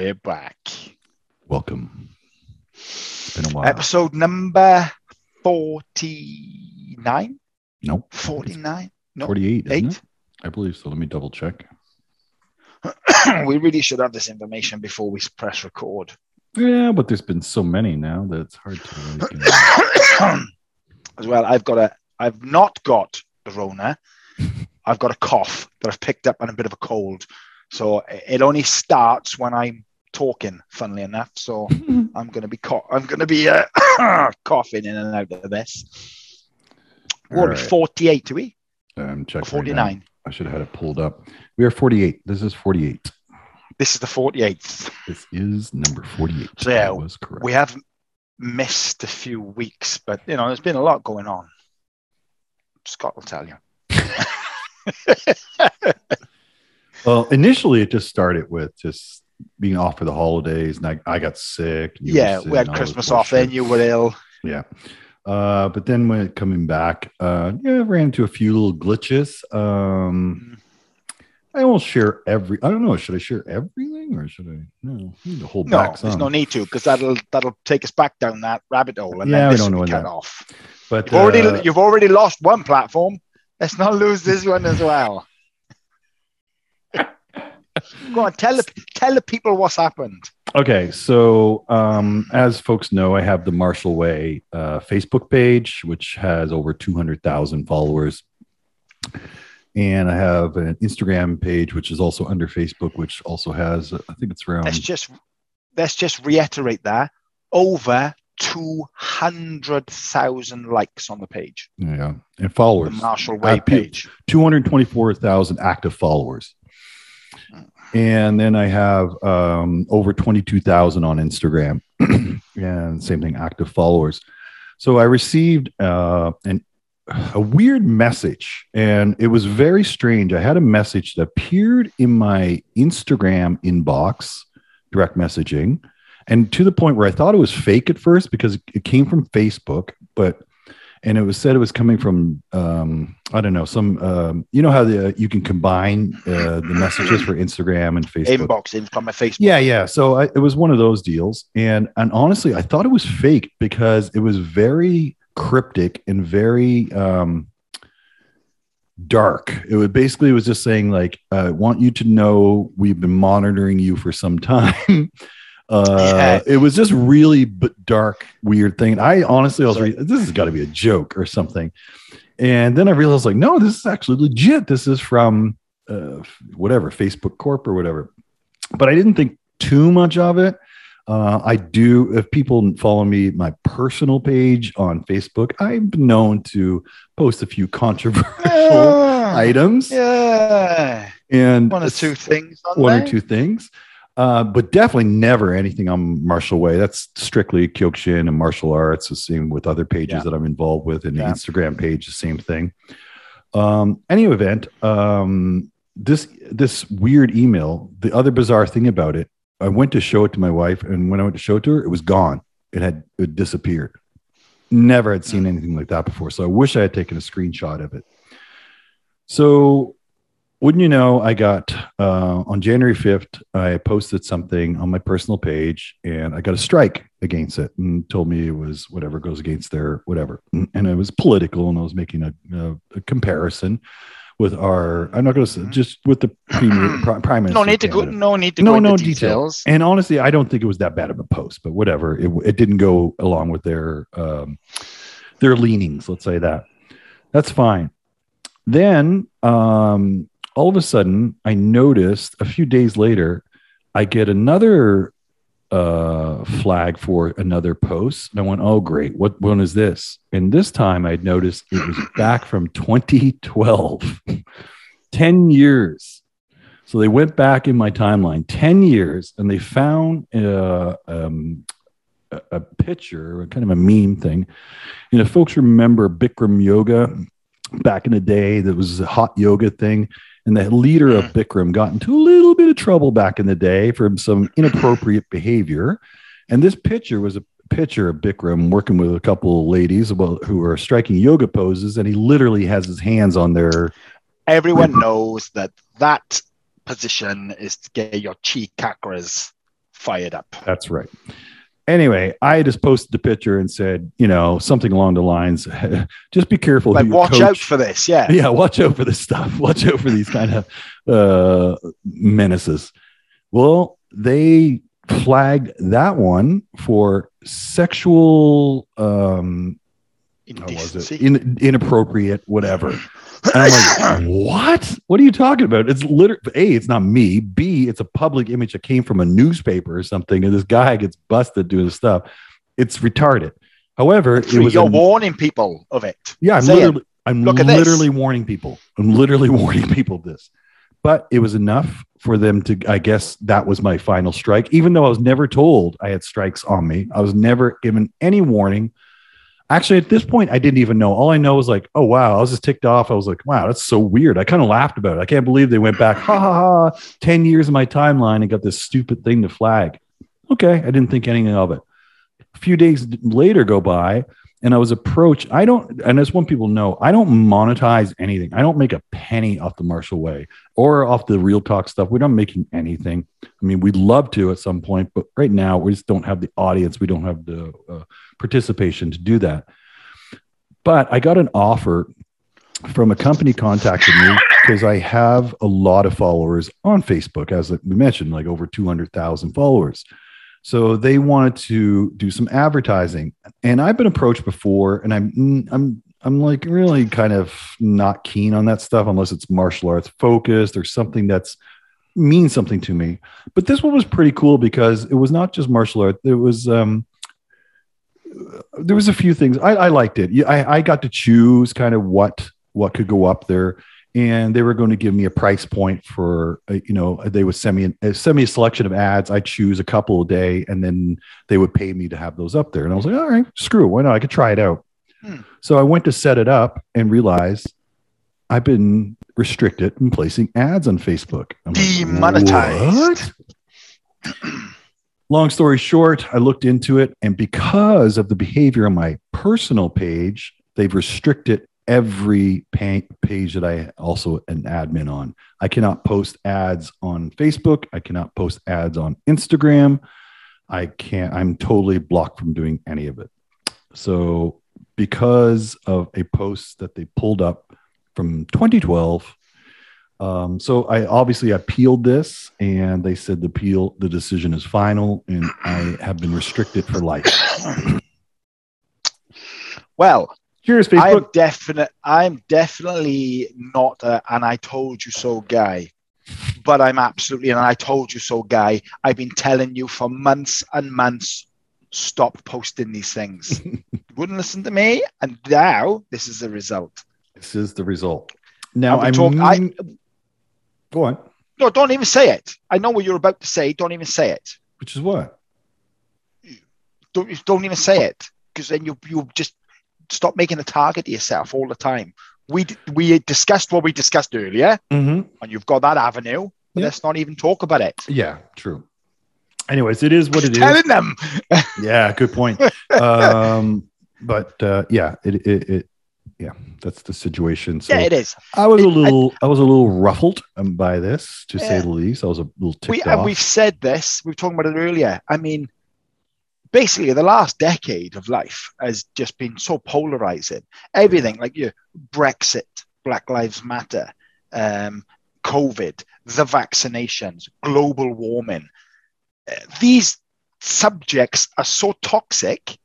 we're back. Welcome. It's been a while. Episode number 49? No. 49? No, 48, eight. I believe so. Let me double check. we really should have this information before we press record. Yeah, but there's been so many now that it's hard to As well, I've got a, I've not got the Rona. I've got a cough that I've picked up and a bit of a cold. So it only starts when I'm talking, funnily enough. So I'm going to be co- I'm going to be uh, coughing in and out of this. What are we, Alright. 48 to we? I'm Or checking. right 49. I should have had it pulled up. We are 48. This is 48. This is the 48th. This is number 48. So, yeah, I was correct. We have missed a few weeks, but you know, there's been a lot going on. Scott will tell you. well, initially, it just started with just being off for the holidays, and I, I got sick. you yeah, we had and all this Christmas off, then you were ill. Yeah. Uh, but then when it coming back, uh, yeah, I ran into a few little glitches. Um, I won't share every. I don't know. Should I share everything or should I? No, I need to hold No, back there's no need to because that'll that'll take us back down that rabbit hole, and Yeah, then we don't know cut that- off. but You've already uh, you've already lost one platform. Let's not lose this one as well. Go on, tell the tell the people what's happened. Okay, so um, as folks know, I have the Martial Way uh, Facebook page, which has over 200,000 followers. And I have an Instagram page, which is also under Facebook, which also has, uh, I think it's around. let's just let's just reiterate that over two hundred thousand likes on the page, Yeah, and the followers. Martial Way Uh, page. 224,000 active followers. And then I have um, over 22,000 on Instagram. and same thing, active followers. So I received uh, an, a weird message, and it was very strange. I had a message that appeared in my Instagram inbox, direct messaging, and to the point where I thought it was fake at first because it came from Facebook, but and it was said it was coming from um, I don't know some um, you know how the you can combine uh, the messages for Instagram and Facebook. Inbox in from my Facebook. Yeah, yeah. So I, it was one of those deals, and and honestly, I thought it was fake because it was very cryptic and very um, dark. It was basically it was just saying like, I want you to know we've been monitoring you for some time. Uh, Yeah. It was just really b- dark, weird thing. I honestly, I was re- this has got to be a joke or something. And then I realized, like, no, this is actually legit. This is from uh, whatever Facebook Corp or whatever. But I didn't think too much of it. Uh, I do. If people follow me, my personal page on Facebook, I've been known to post a few controversial Yeah. items Yeah. and One or two things on one there. or two things. Uh, but definitely never anything on Martial Way. That's strictly Kyokushin and martial arts. The same with other pages Yeah. that I'm involved with, and Yeah. the Instagram page, the same thing. Um, any event, um, this this weird email. The other bizarre thing about it, I went to show it to my wife, and when I went to show it to her, it was gone. It had it disappeared. Never had seen anything like that before. So I wish I had taken a screenshot of it. So wouldn't you know, I got uh, on January 5th, I posted something on my personal page and I got a strike against it and told me it was whatever goes against their whatever. And it was political and I was making a, a, a comparison with our, I'm not going to say, just with the premier, prime minister. No need to go. No need to No, no detail. details. And honestly, I don't think it was that bad of a post, but whatever. It, it didn't go along with their um, their leanings. Let's say that. That's fine. Then um, all of a sudden, I noticed a few days later, I get another uh, flag for another post, and I went, "Oh, great! What one is this?" And this time, I'd noticed it was back from 2012, 10 years. So they went back in my timeline 10 years and they found uh, um, a, picture, kind of a meme thing. You know, folks remember Bikram yoga back in the day, that was a hot yoga thing. And the leader of mm-hmm. Bikram got into a little bit of trouble back in the day for some inappropriate behavior. And this picture was a picture of Bikram working with a couple of ladies who are striking yoga poses. And he literally has his hands on their Everyone knows that that position is to get your chi chakras fired up. That's right. Anyway, I just posted the picture and said, you know, something along the lines, just be careful. Like, watch coach- out for this. Yeah. yeah, watch out for this stuff. Watch out for these kind of uh, menaces. Well, they flagged that one for sexual, um, Indecency. In, inappropriate, whatever. And I'm like, what? What are you talking about? It's literally A, it's not me. B, it's a public image that came from a newspaper or something, and this guy gets busted doing this stuff. It's retarded. However, it was You're a- warning people of it. yeah, I'm Say it. literally, I'm at this. literally warning people. I'm literally warning people of this. But it was enough for them to, I guess that was my final strike, even though I was never told I had strikes on me. I was never given any warning. Actually, at this point, I didn't even know. All I know was like, oh, wow. I was just ticked off. I was like, wow, that's so weird. I kind of laughed about it. I can't believe they went back, ha ha ha, 10 years of my timeline and got this stupid thing to flag. Okay. I didn't think anything of it. A few days later go by, and I was approached. I don't, and as one people know, I don't monetize anything. I don't make a penny off the Martial Way or off the Real Talk stuff. We're not making anything. I mean, we'd love to at some point, but right now we just don't have the audience. We don't have the uh, participation to do that. But I got an offer from a company contacted me because I have a lot of followers on Facebook, as we mentioned, like over 200,000 followers. So they wanted to do some advertising, and I've been approached before, and I'm I'm I'm like really kind of not keen on that stuff unless it's martial arts focused or something that's means something to me. But this one was pretty cool because it was not just martial art. There was um there was a few things I, I liked it. I, I got to choose kind of what what could go up there and they were going to give me a price point for uh, you know they would send me a, send me a selection of ads i choose a couple a day and then they would pay me to have those up there and i was like all right screw it why not i could try it out Hmm. so i went to set it up and realized i've been restricted from placing ads on facebook I'm like, Demonetized. "What?" long story short i looked into it and because of the behavior on my personal page they've restricted every page that I also an admin on. I cannot post ads on Facebook. I cannot post ads on Instagram. I can't, I'm totally blocked from doing any of it. So, because of a post that they pulled up from 2012, um, so I obviously appealed this and they said the appeal, the decision is final and I have been restricted for life. Well, Cheers, I'm Facebook. definite. I'm definitely not a, an "I told you so" guy, but I'm absolutely an "I told you so" guy. I've been telling you for months and months. Stop posting these things. you wouldn't listen to me, and now this is the result. This is the result. Now I'm been talk- I- go on. No, don't even say it. I know what you're about to say. Don't even say it. Which is what? Don't don't even say it because then you you just stop making a target of yourself all the time. We we discussed what we discussed earlier, Mm-hmm. and you've got that avenue. But Yeah. let's not even talk about it. Yeah, true. Anyways, it is what it is. Telling them. Yeah, good point. um, but uh, yeah, it, it, it, yeah, that's the situation. So yeah, it is. I was a it- I- little, I, was a little ruffled um, by this, to say the least. I was a little ticked We off. and we've said this. We've talked about it earlier. I mean, basically, the last decade of life has just been so polarizing. Everything like you, Brexit, Black Lives Matter, um, COVID, the vaccinations, global warming. Uh, these subjects are so toxic.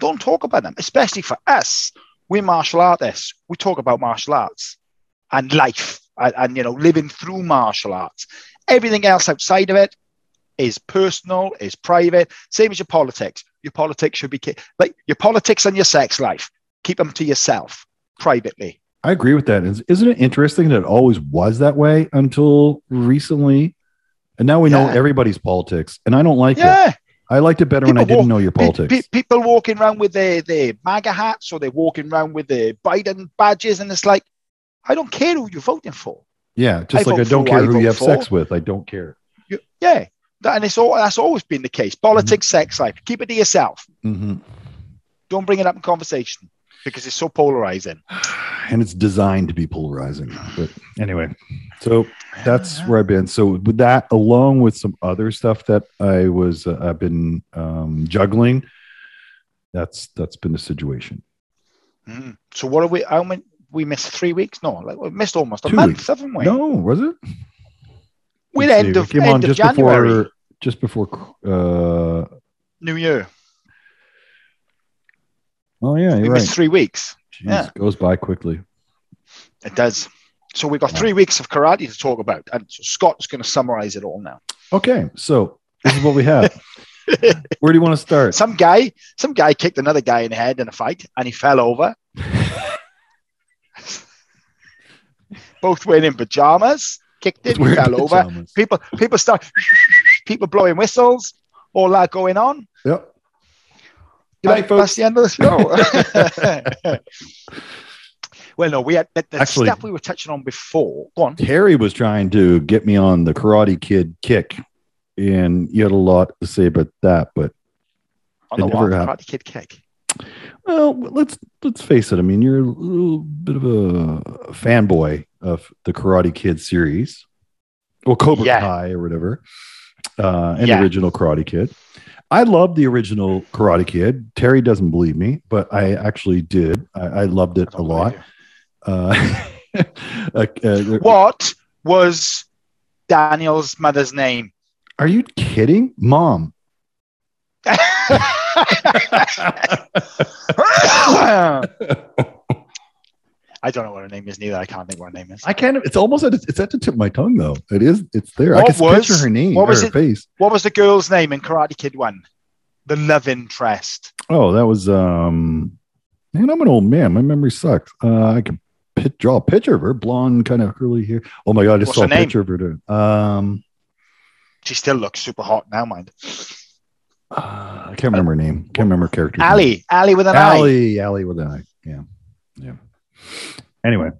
Don't talk about them, especially for us. We're martial artists. We talk about martial arts and life and, and you know living through martial arts. Everything else outside of it is personal, is private. Same as your politics. Your politics should be like your politics and your sex life. Keep them to yourself privately. I agree with that. Is- Isn't it interesting that it always was that way until recently? And now we know everybody's politics, and I don't like it. Yeah. I liked it better when I People didn't know your politics. pe- people walking around with their, their MAGA hats or they're walking around with their Biden badges, and it's like, I don't care who you're voting for. yeah, just I like I don't care who I who you have for. sex with. I don't care. You- yeah. That, and it's all that's always been the case. Politics, sex life. Keep it to yourself. hmm Don't bring it up in conversation. because it's so polarizing. and it's designed to be polarizing. But anyway, so that's where I've been. So with that, along with some other stuff that I was uh, I've been um, juggling, that's that's been the situation. Mm. So what are we? How many? We missed three weeks. No, like we missed almost a Two month, weeks. haven't we? No, was it? We're Let's see, end we of came end on of just January, before just before. Uh, New Year. oh yeah, we you're missed right. three weeks. Jeez, yeah. goes by quickly. It does. So we've got Yeah. three weeks of karate to talk about, and so Scott's going to summarize it all now. Okay, so this is what we have. Where do you want to start? Some guy, some guy kicked another guy in the head in a fight, and he fell over. Both wearing in pajamas, kicked it, fell over. pajamas. People, people start, people blowing whistles, all that going on. Yep. Good night, And That's the end of the show. well, no, we had the, the Actually- stuff we were touching on before. Go on. Terry was trying to get me on the Karate Kid kick, and you had a lot to say about that. But On the never happened. Karate Kid kick. Well, let's let's face it. I mean, you're a little bit of a fanboy of the Karate Kid series, well, Cobra Yeah. Kai or whatever, uh, and Yeah. the original Karate Kid. I love the original Karate Kid. Terry doesn't believe me, but I actually did. I, I loved it I a lot. Uh, uh. What was Daniel's mother's name? Are you kidding, Mom? I don't know what her name is neither. I can't think what her name is. I can't. It's almost at it's at the tip of my tongue though. It is. It's there. I can was- picture her name. what was her it? face. What was the girl's name in Karate Kid One? The love interest. Oh, that was um. Man, I'm an old man. My memory sucks. Uh, I can pit, draw a picture of her, blonde, kind of curly hair. Oh my god, I just What's saw a name? picture of her. Too. Um, She still looks super hot now, mind. Uh, I can't remember her name. Can't remember her character. Ali, Ali with an eye. Allie, Allie with an eye. Yeah. Yeah. Anyway,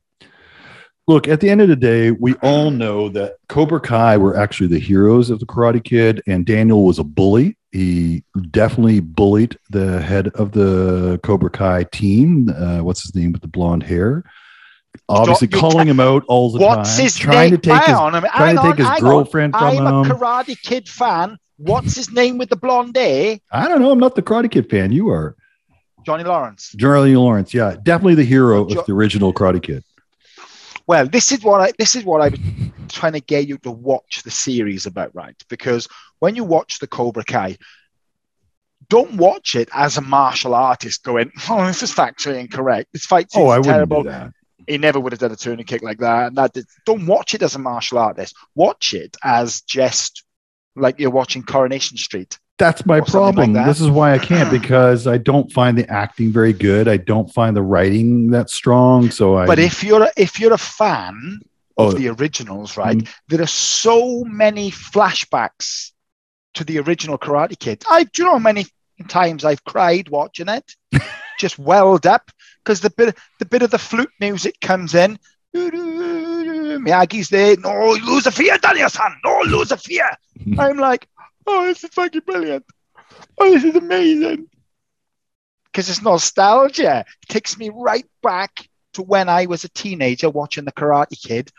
look, at the end of the day, we all know that Cobra Kai were actually the heroes of the Karate Kid, and Daniel was a bully. He definitely bullied the head of the Cobra Kai team. Uh, what's his name with the blonde hair? Obviously, calling him out all the What's time, his trying name? to take Hang his on, trying to on, take his hang on. girlfriend from I'm a. Karate Kid fan. What's his name with the blonde hair? I don't know. I'm not the Karate Kid fan. You are. Johnny Lawrence. Johnny Lawrence, yeah, definitely the hero Jo- of the original Karate Kid. Well, this is what I this is what I was trying to get you to watch the series about, right? Because when you watch the Cobra Kai, don't watch it as a martial artist going, "Oh, this is factually incorrect. This fight Oh, I wouldn't terrible. do that. He never would have done a turning kick like that." And that did- don't watch it as a martial artist. Watch it as just like you're watching Coronation Street. That's my something like problem. that. this is why I can't because I don't find the acting very good. I don't find the writing that strong. So I. But if you're a, if you're a fan oh, of the originals, right? Mm. There are so many flashbacks to the original Karate Kid. I do you know how many times I've cried watching it, just welled up because the bit the bit of the flute music comes in. Miyagi's there. No, lose a fear, Daniel-san. No, lose a fear. I'm like, oh, this is fucking brilliant. Oh, this is amazing. Because it's nostalgia. It takes me right back to when I was a teenager watching the Karate Kid.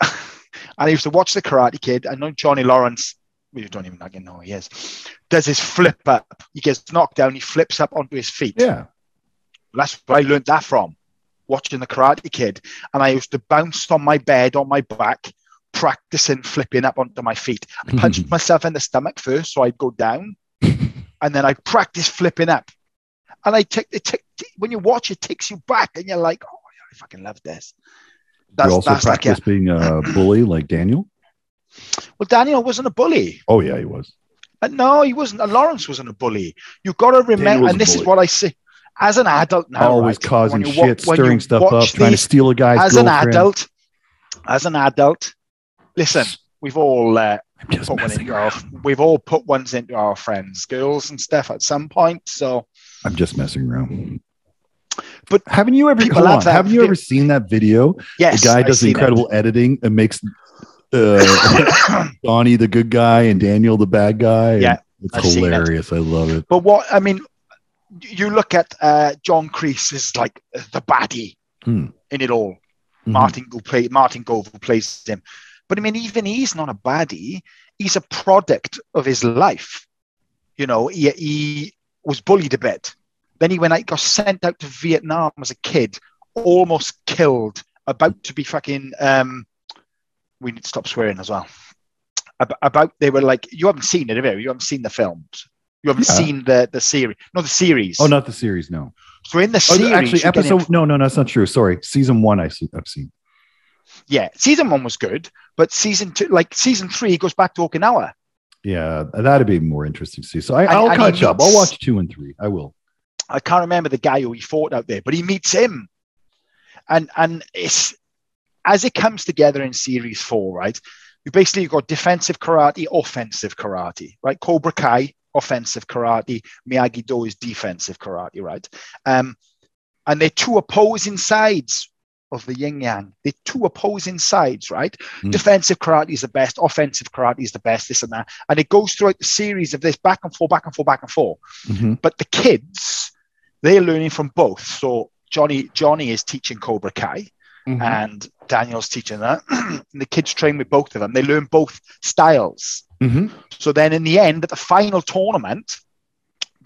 and I used to watch the Karate Kid. I know Johnny Lawrence, we don't even fucking know who he is, does his flip up. He gets knocked down, he flips up onto his feet. yeah, That's where I learned that from, watching the Karate Kid. And I used to bounce on my bed on my back, practicing flipping up onto my feet. I punched myself in the stomach first, so I'd go down, and then I practice flipping up. And I take it. Take, when you watch, it takes you back, and you're like, "Oh, I fucking love this." you That's also that's like practice a, being a bully like Daniel. well, Daniel wasn't a bully. Oh yeah, he was. Uh, no, he wasn't. Uh, Lawrence wasn't a bully. You've got to remember, and this is what I say as an adult now. Always right, causing you wa- shit, stirring stuff up, watch trying to steal a guy's as an adult, as an adult, listen, we've all uh, put one into our, we've all put ones into our friends, girls and stuff at some point. So, I'm just messing around. But haven't you ever? Hold have on, haven't you ever seen that video? yes, the guy does it. incredible editing and makes uh, Donnie the good guy and Daniel the bad guy. Yeah, it's I've it. hilarious. I love it. But what I mean, you look at uh, John Kreese as like the baddie Hmm. in it all. Mhm. Martin Go play Martin Kove who plays him. But I mean, even he's not a baddie. He's a product of his life. You know, he, he was bullied a bit. Then he went out, got sent out to Vietnam as a kid, almost killed, about to be fucking. Um, we need to stop swearing as well. Ab- About they were like, you haven't seen it, have you? You haven't seen the films. You haven't Yeah. seen the the series. No, the series. Oh, not the series. No. So in the Oh, series, actually, you get him- episode. No, no, no, that's not true. Sorry, season one. I see. I've seen. yeah, season one was good, but season two, like season three, goes back to Okinawa. Yeah, that'd be more interesting to see. So I, And- I'll and catch up. I'll watch two and three. I will. I can't remember the guy who he fought out there, but he meets him, and and it's as it comes together in series four, right? You basically got defensive karate, offensive karate, right? Cobra Kai, offensive karate, Miyagi Do is defensive karate, right? Um, and they're two opposing sides of the yin yang. They're two opposing sides, right? Mm. Defensive karate is the best, offensive karate is the best, this and that. And it goes throughout the series of this back and forth, back and forth, back and forth Mhm. but the kids they're learning from both so johnny johnny is teaching cobra kai Mm-hmm. and daniel's teaching that and the kids train with both of them they learn both styles Mhm. so then in the end at the final tournament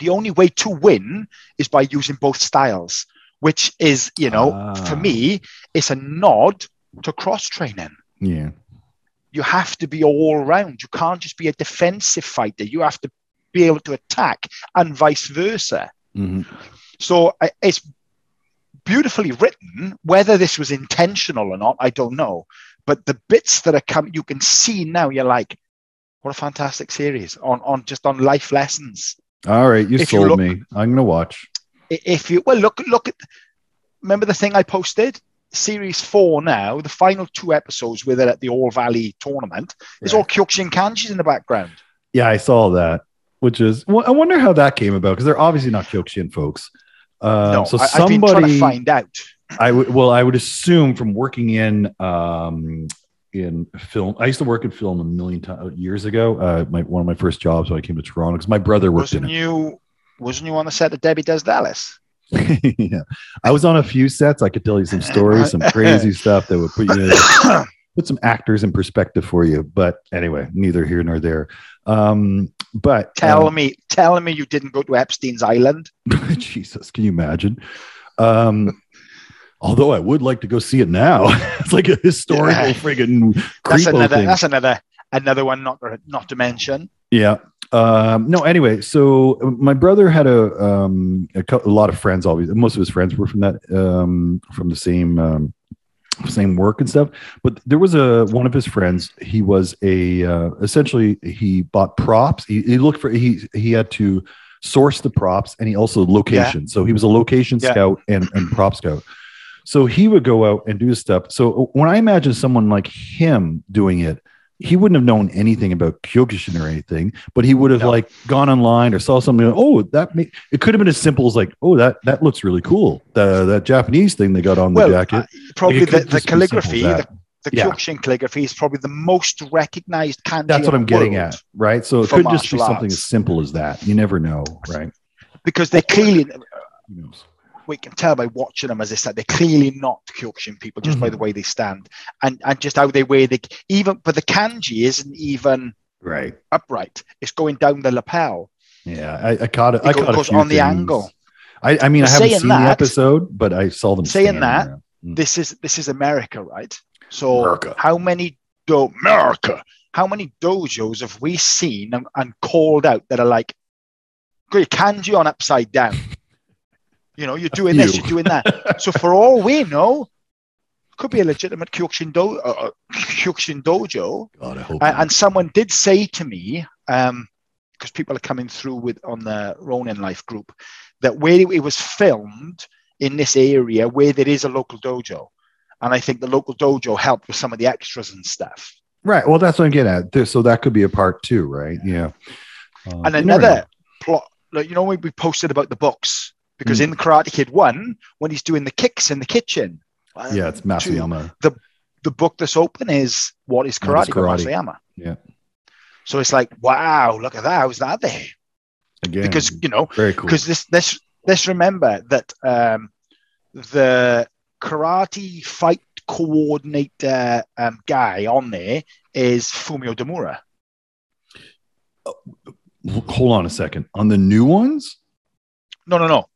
the only way to win is by using both styles which is you know Ah. for me it's a nod to cross training Yeah. you have to be all round you can't just be a defensive fighter you have to be able to attack and vice versa Mhm. so I- it's beautifully written. Whether this was intentional or not, I don't know. But the bits that are coming, you can see now. You're like, what a fantastic series on on just on life lessons. All right, you If you sold look- me. I'm gonna watch. If you well look look at remember the thing I posted. Series four now, the final two episodes with it at the All Valley tournament, there's all Kyokushin kanjis in the background. Yeah, I saw that. Which is, well, I wonder how that came about because they're obviously not Kyokushin folks. Uh, no, so I, I've been trying somebody, to find out. I would, well, I would assume from working in, um, in film. I used to work in film a million times years ago. Uh, my one of my first jobs when I came to Toronto because my brother worked in Wasn't it. you? Wasn't you on the set of Debbie Does Dallas? yeah, I was on a few sets. I could tell you some stories, some crazy stuff that would put you put some actors in perspective for you. But anyway, neither here nor there. Um, but Tell um, me, tell me you didn't go to Epstein's Island. Jesus, can you imagine? Um, although I would like to go see it now. it's like a historical Yeah. friggin' That's another. thing. That's another. Another one not to, not to mention. Yeah. Um, no, anyway, so uh, my brother had a, um, a, cou- a lot of friends, always, most of his friends were from that, um, from the same, um, same work and stuff. But there was a, one of his friends, he was a, uh, essentially he bought props. He, he looked for, he, he had to source the props and he also location. So he was a location Yeah. scout and, and prop scout. So he would go out and do stuff. So when I imagine someone like him doing it, he wouldn't have known anything about Kyokushin or anything, but he would have No. like gone online or saw something. Like, oh, that may, it could have been as simple as like, oh, that that looks really cool. The that Japanese thing they got on the jacket. uh, probably Like, the, the just be simple as calligraphy, the, the Yeah. Kyokushin calligraphy is probably the most recognized kanji. That's what I'm getting at, right? So it could just be martial something arts. as simple as that. You never know, right? because they clearly Who knows? We can tell by watching them as I said they're clearly not Kyokushin people just by Mhm. the way they stand and and just how they wear the even but the kanji isn't even Right. upright it's going down the lapel Yeah, I, I caught it. It I caught goes on the things. angle. I, I mean, I haven't seen the episode, but I saw them Saying that. Mm. this is this is America right so America. how many do America how many dojos have we seen and, and called out that are like great kanji on upside down you know you're doing this you're doing that so for all we know could be a legitimate Kyokushin, do- uh, Kyokushin dojo God, I hope. and, and someone did say to me um because people are coming through with on the Ronin Life group that where it was filmed in this area where there is a local dojo and I think the local dojo helped with some of the extras and stuff right. Well, that's what I'm getting at. So that could be a part two, right? Yeah. Uh, and another plot like you know when we posted about the books because Mm. in Karate Kid 1 when he's doing the kicks in the kitchen Yeah, it's two, Mas Oyama. the book that's open is what is What is karate, Karate? Mas Oyama. Yeah. So it's like, wow, look at that. How's that there? Again, Because you know, very cool. because this this let's remember that um, the karate fight coordinator um, guy on there is Fumio Demura. Hold on a second. On the new ones? No, no, no.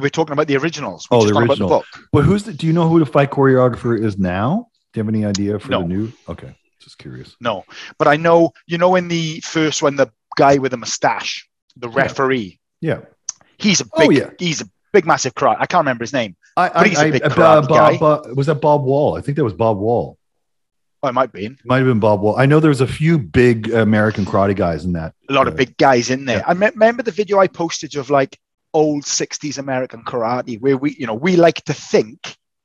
We're talking about the originals. We're Oh, just the talking about original. book. But who's the? Do you know who the fight choreographer is now? Do you have any idea for No. the new? Okay, just curious. No, but I know you know in the first one, the guy with the mustache, the referee. Yeah, He's a big. Oh, big. yeah. He's a big, massive karate. I can't remember his name. I, But he's a I, big I, karate guy. Bob, uh, was that Bob Wall? I think that was Bob Wall. Oh, it might be It might have been Bob Wall. I know there's a few big American karate guys in that. a lot of uh, big guys in there. yeah. I me- remember the video I posted of like old '60s American karate, where we, you know, we like to think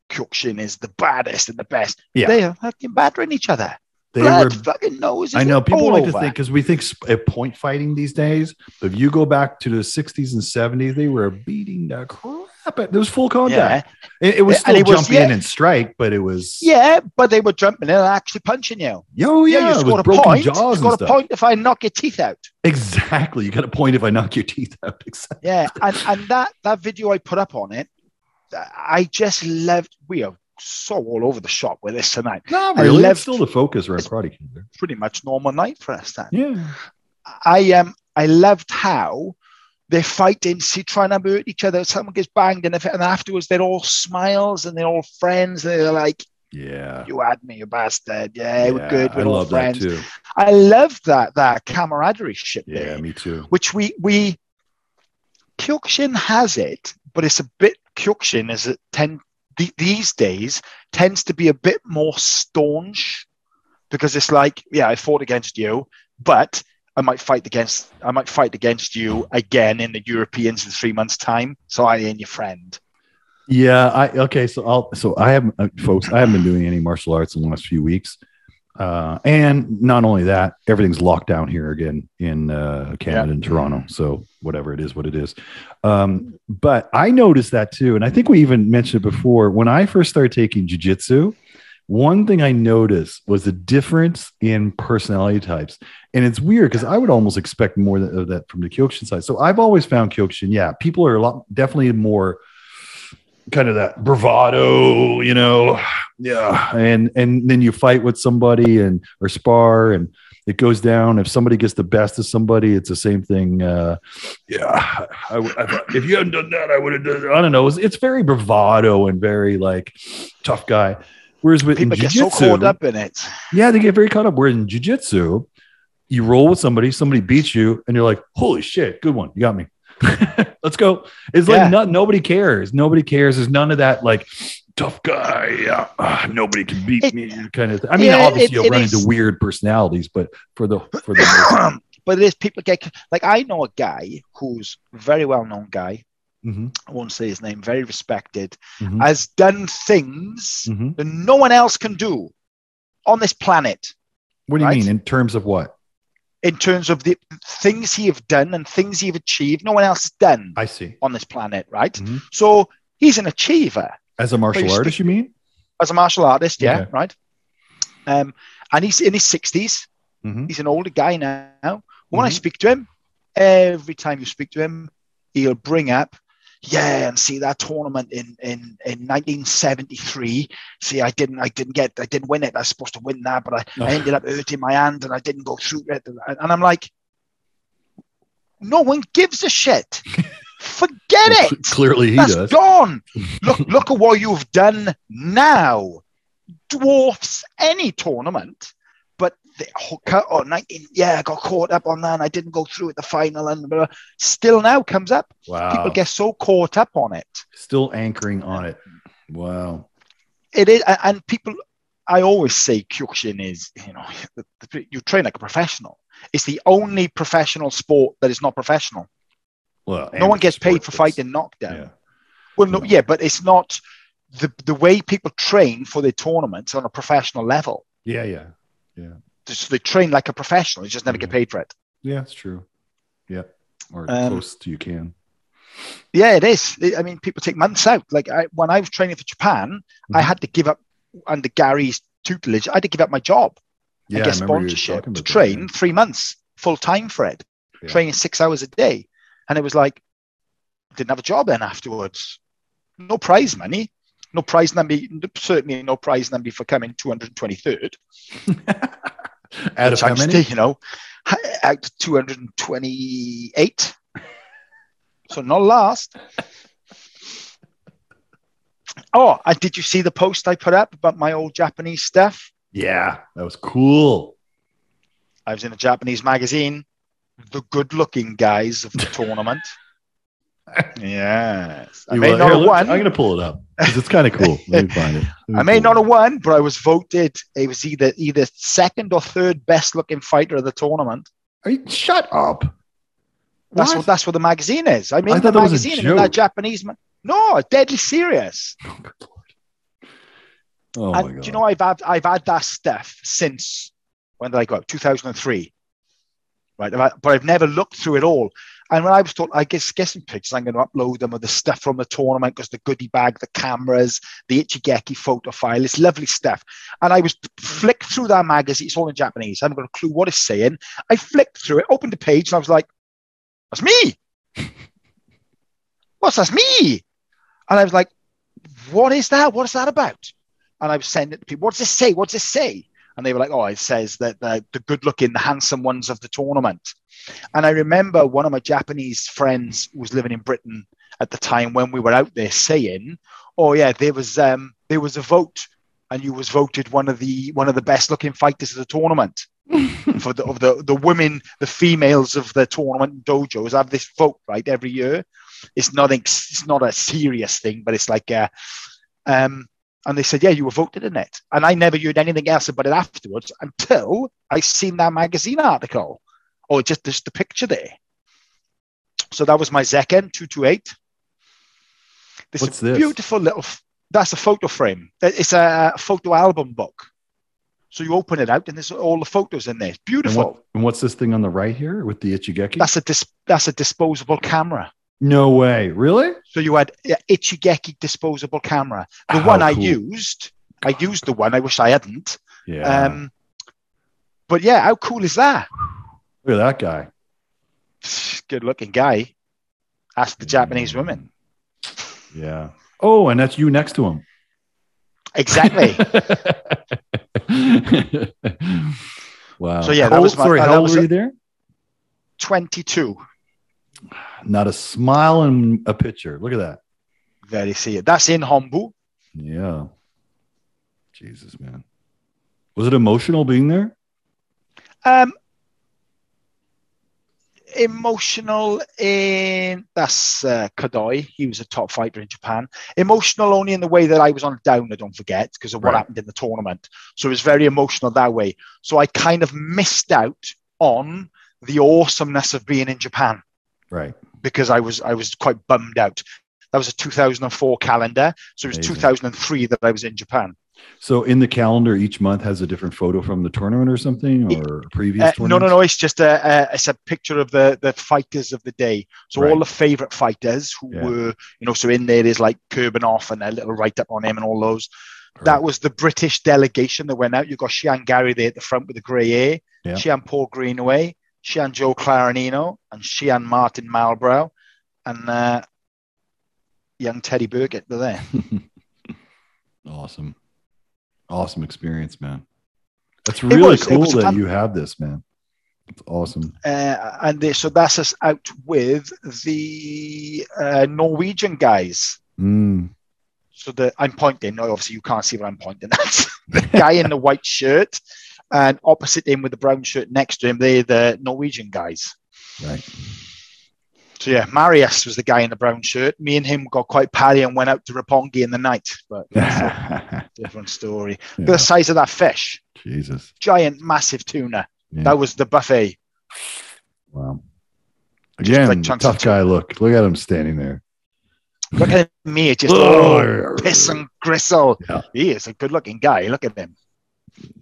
Kyokushin is the baddest and the best. Yeah. they are fucking battering each other. They Blood were. fucking noses. I know people like over. to think because we think sp- at point fighting these days. But if you go back to the 60s and 70s, they were beating the crap. At, there was full Yeah, contact. It, it was still it was- jump in and strike, but it was yeah, but they were jumping in and actually punching you. Oh yeah, you it scored a point. You scored a point if I knock your teeth out. Exactly. You got a point if I knock your teeth out. Exactly. Yeah, and and that that video I put up on it, I just loved. We are so all over the shop with this tonight. Not I really. left- It's still the focus around Karate Kid. Pretty much normal night for us then. Yeah. I um I loved how they're fighting, see trying to hurt each other. Someone gets banged, and, if, and afterwards they're all smiles and they're all friends. And they're like, Yeah. "You had me, you bastard. Yeah, we're good. We're all love that friends." too. I love that that camaraderie shit Yeah, there, me too. which we we Kyokushin has it, but it's a bit Kyokushin is it tend the, these days tends to be a bit more staunch because it's like, yeah, I fought against you, but I might fight against I might fight against you again in the Europeans in three months' time. So I ain't your friend. Yeah, I okay. So I'll so I haven't, uh, folks. I haven't been doing any martial arts in the last few weeks, uh, and not only that, everything's locked down here again in uh, Canada and Toronto. So whatever it is, what it is. Um, but I noticed that too, and I think we even mentioned it before when I first started taking jujitsu. One thing I noticed was the difference in personality types, and it's weird because I would almost expect more of that from the Kyokushin side. So I've always found Kyokushin, yeah, people are a lot definitely more kind of that bravado, you know, yeah, and and then you fight with somebody and or spar and it goes down. If somebody gets the best of somebody, it's the same thing. Uh, yeah, I, I if you hadn't done that, I would have done. I don't know. It's, it's very bravado and very like tough guy. Whereas with in People get so jiu-jitsu, caught up in it. yeah, they get very caught up. Where in jujitsu, you roll with somebody, somebody beats you, and you're like, "Holy shit, good one, you got me." Let's go. It's Yeah. like not, nobody cares. Nobody cares. There's none of that like tough guy. Ah, nobody can beat It- me kind of. Thing. I mean, Yeah, obviously it- you'll it run is- into weird personalities, but for the for the but it is people get like I know a guy who's very well known guy. Mhm, I won't say his name. Very respected. mhm, Has done things mhm. that no one else can do on this planet What do you Right? mean in terms of what? in terms of the things he have done and things he have achieved. No one else has done I see. on this planet, right? Mhm. So he's an achiever As a martial you artist, you mean? as a martial artist, yeah, Okay. right. Um, and he's in his sixties. Mhm. He's an older guy now. When I Mhm. speak to him, every time you speak to him, he'll bring up, yeah, and see that tournament in in in 1973. See, I didn't I didn't get I didn't win it. I was supposed to win that, but I, I ended up hurting my hand and I didn't go through it. And, and I'm like, no one gives a shit. Forget it. Clearly, he That's does. gone. Look, look at what you've done now. Dwarfs any tournament. The cut on 19, yeah, I got caught up on that and I didn't go through at the final and blah, blah. still now comes up. Wow. People get so caught up on it. Still anchoring on it. Wow. It is, and people, I always say Kyokushin is, you know, you train like a professional. It's the only professional sport that is not professional. Well, no one gets paid for fighting knockdown. Yeah. Well, no, No. yeah, but it's not the the way people train for their tournaments on a professional level. Yeah yeah, yeah. Just they train like a professional. You just never Mhm. get paid for it. Yeah, it's true. Yeah. Or Um, close to you can. Yeah, it is. I mean, people take months out. Like I, when I was training for Japan, I Mhm. had to give up under Gary's tutelage. I had to give up my job Yeah, and I get sponsorship to that, train yeah. three months full time for it, Yeah. training six hours a day. And it was like, didn't have a job then afterwards. No prize money, no prize number, certainly no prize number for coming 223rd. Out of how many? you know, out to 228. so not last. Oh, and did you see the post I put up about my old Japanese stuff? Yeah, that was cool. I was in a Japanese magazine, the good looking guys of the tournament. Yes. I You may will- not here, have look, won. I'm going to pull it up 'cause it's kind of cool. Let me find it. Me I may not it have won, but I was voted. It was either either second or third best looking fighter of the tournament. Are you, shut up. That's what? What? that's what the magazine is. I mean, I the thought that was a magazine that. Japanese. Ma- no, it's deadly serious. Oh. Oh, my and God. do you know I've had I've had that stuff since when did I go? Two thousand and three. Right, but I've never looked through it all. And when I was told, I guess get some pictures. I'm going to upload them of the stuff from the tournament because the goodie bag, the cameras, the Ichigeki photo file. It's lovely stuff. And I was flicked through that magazine. It's all in Japanese. I haven't got a clue what it's saying. I flicked through it, opened the page, and I was like, "That's me." What's that's me? And I was like, "What is that? What is that about?" And I was sending it to people. What does it say? What does it say? And they were like, "Oh, it says that the, the good-looking, the handsome ones of the tournament." And I remember one of my Japanese friends who was living in Britain at the time when we were out there saying, "Oh yeah, there was um, there was a vote, and you was voted one of the one of the best-looking fighters of the tournament." for the of the the women, the females of the tournament dojos have this vote right every year. It's not it's not a serious thing, but it's like a, um, and they said, yeah, you were voted in it, and I never heard anything else about it afterwards until I seen that magazine article, or just just the picture there. So that was my Zekken two two eight. This What's is a this? beautiful little, that's a photo frame. Uh, it's a photo album book. So you open it out, and there's all the photos in there. It's and, beautiful. what, and what's this thing on the right here with the Ichigeki? That's a dis- that's a disposable camera. No way. Really? So you had Ichigeki disposable camera. The How one I used, I used the one. I wish I hadn't. Yeah. Um, but yeah, how cool is that? Look at that guy. Good looking guy. Ask the Japanese women. Yeah. Oh, and that's you next to him. Exactly. wow. So, yeah, that How was my- sorry. How old were you there? 22. Not a smile in a picture. Look at that. Very see it. That's in Hombu. Yeah. Jesus, man. Was it emotional being there? Um, emotional in that's uh, Kodoi. He was a top fighter in Japan. Emotional only in the way that I was on a downer, don't forget, because of what Right. happened in the tournament. So it was very emotional that way. So I kind of missed out on the awesomeness of being in Japan Right. because I was I was quite bummed out. That was a 2004 calendar, so it was Amazing. 2003 that I was in Japan. So in the calendar, each month has a different photo from the tournament or something, or previous Uh, no, tournament. no, no. It's just a, a it's a picture of the the fighters of the day. So Right. all the favorite fighters who Yeah. were, you know, so in there is like Kurbanoff and a little write up on him and all those. That was the British delegation that went out. You got Shihan Gary there at the front with the grey hair, Yeah. Shihan Paul Greenaway, Shihan Joe Clarinino, and Shihan Martin Malbrow, and uh, young Teddy Burkett. They're there. awesome, awesome experience, man. That's really was- cool that fun- you have this, man. It's awesome. Uh, and they, so that's us out with the uh, Norwegian guys. Mm. So the I'm pointing. No, obviously you can't see what I'm pointing at. the guy in the white shirt, and opposite him with the brown shirt next to him, they're the Norwegian guys. Right. So yeah, Marius was the guy in the brown shirt. Me and him got quite pally and went out to Roppongi in the night, but that's a different story. Look at Yeah. the size of that fish, Jesus. giant, massive tuna. Yeah. That was the buffet. Wow. Again, like tough guy. Look, look at him standing there. Look at me, just Oh, oh, piss and gristle. Yeah. He is a good-looking guy. Look at him.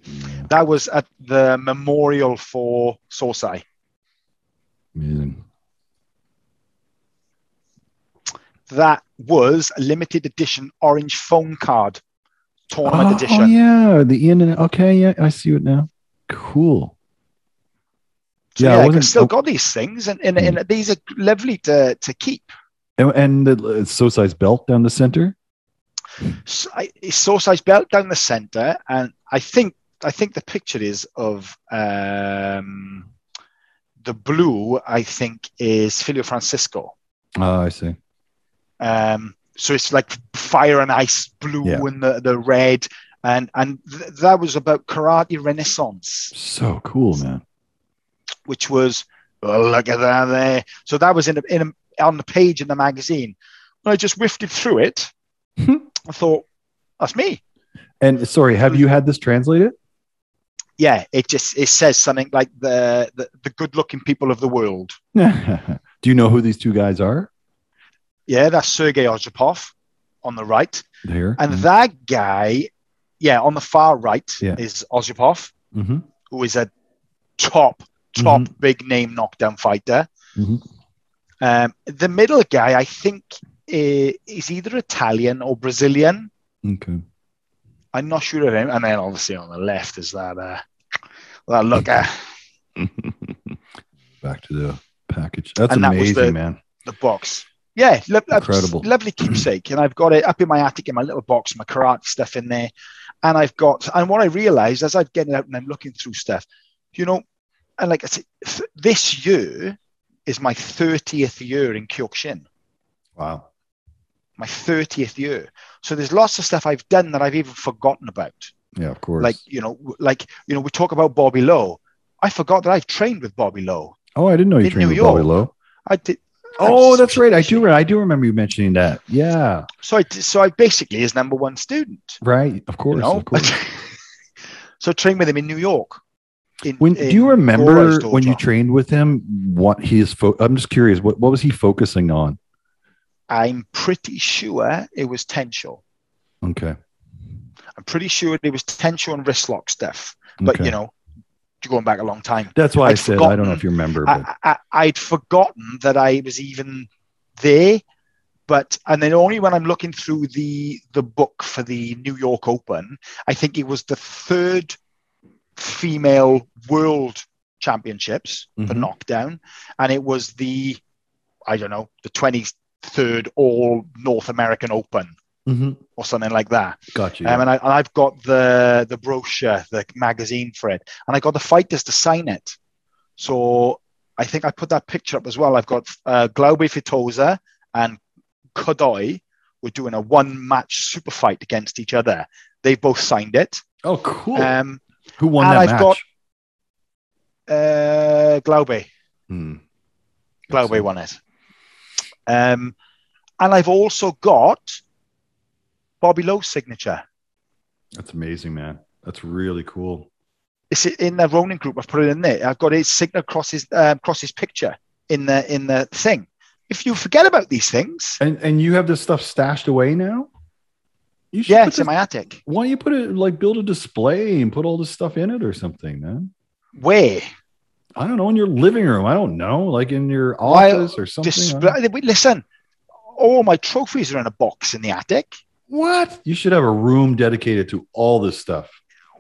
Yeah, That was at the memorial for Sosai. amazing. that was a limited edition orange phone card tournament Oh, edition. oh, yeah, the and- Okay, yeah, I see it now. Cool. So Yeah, I yeah, I've still got these things, and, and, and hmm. these are lovely to, to keep. And, and the uh, so size belt down the center. So I, it's belt down the center, and I think I think the picture is of um, the blue. I think is Filho Francisco. Oh, I see. Um, so it's like fire and ice blue Yeah. and the, the red, and and th- that was about karate renaissance. So cool, man. which was oh, look at that there. So that was in a, in a, on the page in the magazine. When I just whiffed it through it, I thought that's me. And sorry, have you had this translated? Yeah, it just it says something like the the, the good looking people of the world. Do you know who these two guys are? Yeah, that's Sergei Ozhapov on the right, Here. and that guy, yeah, on the far right Yeah. is Ozhapov, hmm who is a top top big name knockdown fighter. Mhm. Um, the middle guy, I think, is either Italian or Brazilian. Okay. I'm not sure of him. And then obviously on the left is that uh, that looker, Back to the package. That's And that was amazing, the- man. the box. Yeah, lo- Incredible. lovely keepsake. And I've got it up in my attic in my little box, my karate stuff in there. And I've got, and what I realized as I'm getting out and I'm looking through stuff, you know, and like I said, th- this year is my 30th year in Kyokushin. Wow. My 30th year. So there's lots of stuff I've done that I've even forgotten about. Yeah, of course. Like, you know, like, you know, we talk about Bobby Lowe. I forgot that I've trained with Bobby Lowe. oh, I didn't know you trained New with Bobby York. Lowe. I did. Oh, that's right. I do. I do remember you mentioning that. Yeah. So I, so I basically his number one student. Right. Of course. you know? Of course. so I trained with him in New York. In, When do you remember when you trained with him? What he is? Fo- I'm just curious. What what was he focusing on? I'm pretty sure it was Tensho. Okay. I'm pretty sure it was Tensho and wrist lock stuff. But okay. you know, going back a long time. that's why i I'd said I don't know if you remember, but I, I, I'd forgotten that I was even there. But and then only when I'm looking through the the book for the New York Open, I think it was the third female world championships for Mhm. knockdown, and it was the I don't know the twenty third All North American Open Mhm. or something like that. got you. Um, and, I, and I've got the the brochure, the magazine for it, and I got the fighters to sign it. So I think I put that picture up as well. I've got uh, Glaube Feitosa and Kodoi were doing a one match super fight against each other. They both signed it. oh, cool. Um, Who won that I've match? got- uh, Glaube, Hmm. Glaube won it. Um, and I've also got Bobby Lowe's signature. That's amazing, man. That's really cool. it's in the Ronin group. I've put it in there. I've got his signature across his um, across his picture in the in the thing. If you forget about these things, And and you have this stuff stashed away now. You should yeah, it's in this- my attic. Why don't you put it like build a display and put all this stuff in it or something, man? Where I don't know in your living room. I don't know, like in your office or something. Display? Listen, all my trophies are in a box in the attic. What? You should have a room dedicated to all this stuff.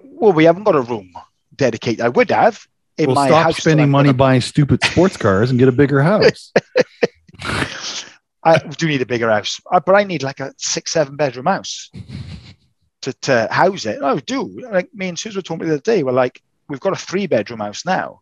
Well, we haven't got a room dedicated. I would have in well, my stop house. spending money gonna- buying stupid sports cars and get a bigger house. I do need a bigger house, Uh, but I need like a six, seven bedroom house to, to house it. I do. Like me and Susan were talking the other day. We're like, we've got a three bedroom house now,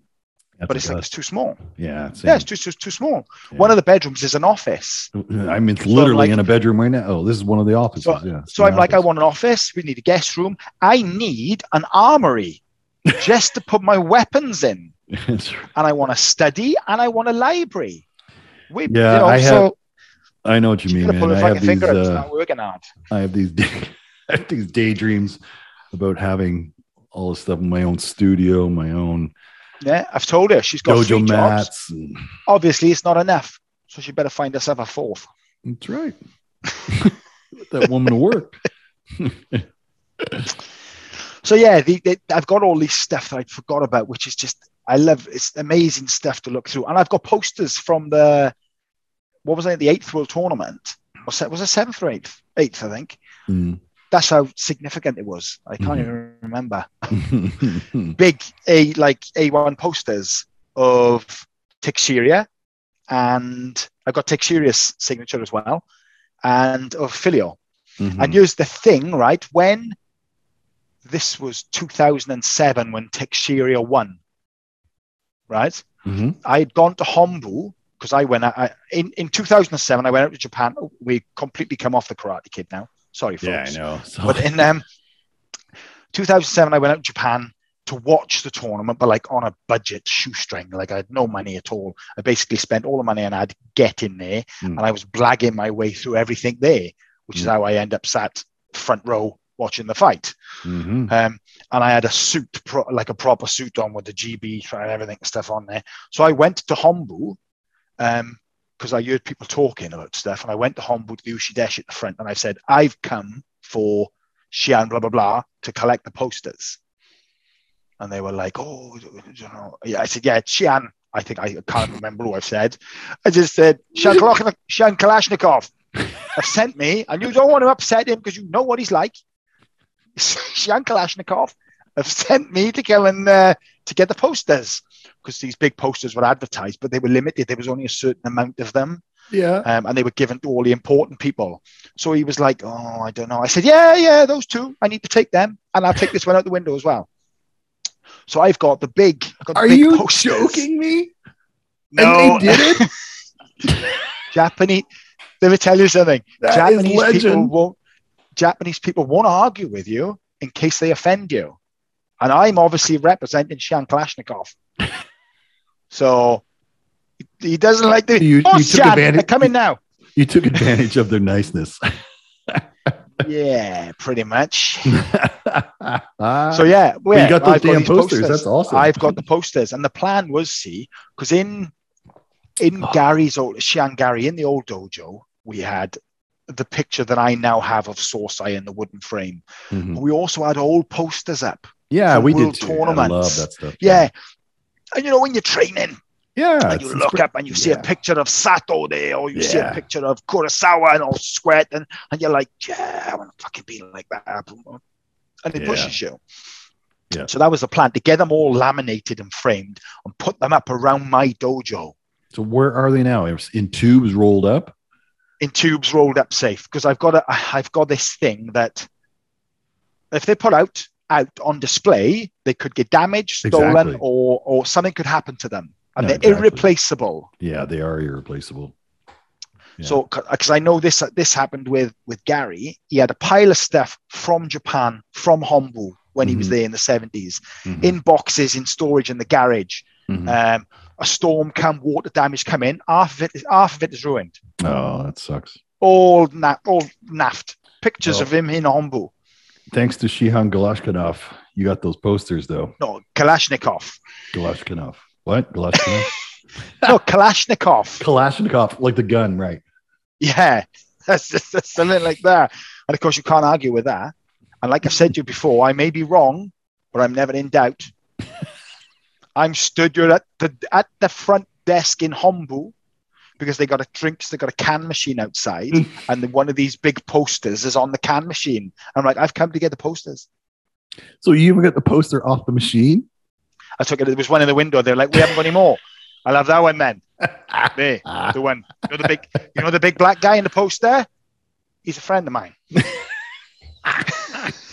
That's but it's like it's too small. yeah, Yeah, it's too, too, too small. Yeah. One of the bedrooms is an office. I mean, it's literally like- in a bedroom right now. Oh, this is one of the offices. So- yeah. So I'm like, I want an office. We need a guest room. I need an armory just to put my weapons in. And I want a study and I want a library. We, Yeah, you know, I have- so I know what you mean, man. I have these. finger out. It's Uh. I have these. Day, I have these daydreams about having all this stuff in my own studio, my own Yeah, I've told her she's got dojo three jobs. and- Obviously, it's not enough. So she better find herself a fourth. That's right. That woman work. So yeah, the, the, I've got all this stuff that I forgot about, which is just I love. It's amazing stuff to look through, and I've got posters from the what was it, the eighth world tournament, Was se- was a seventh or eighth? Eighth, I think. Mm. That's how significant it was. I can't Mhm. even remember. Big A like A1 posters of Teixeira and I got Teixeira's signature as well, and of Filho. Mhm. And here's the thing, right? When this was 2007 when Texuria won, right? Mhm. I had gone to Hombu because I went I, in in 2007. I went out to Japan. We completely come off the Karate Kid now. Sorry, folks. Yeah, I know. So, But in um, 2007, I went out to Japan to watch the tournament, but like on a budget shoestring. Like I had no money at all. I basically spent all the money and I had to get in there, Mm. and I was blagging my way through everything there, which is Mm. how I end up sat front row watching the fight. Mhm. Um, and I had a suit, pro- like a proper suit on with the GB and everything and stuff on there. So I went to Hombu because I heard people talking about stuff. And I went to Hombu to the Uchideshi at the front and I said, I've come for Shihan, blah, blah, blah, to collect the posters. And they were like, oh, you know. I said, yeah, Shihan. I think I can't remember who I've said. I just said, Shihan Kalashnikov, have sent me, and you don't want to upset him because you know what he's like. Shihan Kalashnikov have sent me to go and uh, to get the posters because these big posters were advertised, but they were limited. There was only a certain amount of them, Yeah. um, and they were given to all the important people. So he was like, "Oh, I don't know." I said, "Yeah, yeah, those two. I need to take them, and I'll take this one out the window as well." So I've got the big. Got the Are big you posters. joking me? No, And they did it? Japanese. Let me tell you something. That Japanese people won't. Japanese people won't argue with you in case they offend you, and I'm obviously representing Shihan Kalashnikov. so he doesn't like the. You- you oh, took Shihan, advantage- come in now. You took advantage of their niceness. yeah, pretty much. so So yeah, you got those I've damn these posters. That's awesome. I've got the posters, and the plan was see because in in Oh. Gary's old Shihan Gary in the old dojo, we had the picture that I now have of Sosai in the wooden frame. Mhm. We also had old posters up. Yeah, we world did too. I tournaments. love that stuff. Yeah. And you know, when you're training, Yeah. and you look up and you see a picture of Sato there, or you see a picture of Kurosawa and all sweat, and, and you're like, yeah, I want to fucking be like that. And it Yeah. pushes you. Yeah. So that was the plan to get them all laminated and framed and put them up around my dojo So where are they now? In tubes rolled up? in tubes rolled up safe. Because I've got a, I've got this thing that if they put out out on display, they could get damaged, stolen, Exactly. or or something could happen to them, and No, they're exactly. irreplaceable. Yeah, they are irreplaceable. Yeah. So, because I know this this happened with with Gary, he had a pile of stuff from Japan, from Hombu when he was Mhm. there in the seventies, Mhm. in boxes in storage in the garage. Mhm. Um, a storm come, water damage come in, half of it is half of it is ruined. oh, that sucks. All na- all naft. Pictures Oh. of him in Hombu. Thanks to Shihan Galashkinov, you got those posters though. No, Kalashnikov. Galashkinov. What? Galashkinov? No, Kalashnikov. Kalashnikov, like the gun, right? Yeah, that's, that's, that's something like that. And of course, you can't argue with that. And like I've said to you before, I may be wrong, but I'm never in doubt. I'm stood at the at the front desk in Hombu because they got a drinks, they got a can machine outside, hmm. and then one of these big posters is on the can machine. I'm like, I've come to get the posters. So you even got the poster off the machine? I took it. There was one in the window. They're like, we haven't got any more. I'll have that one then. There, the one. You know the big, you know the big black guy in the post there. He's a friend of mine.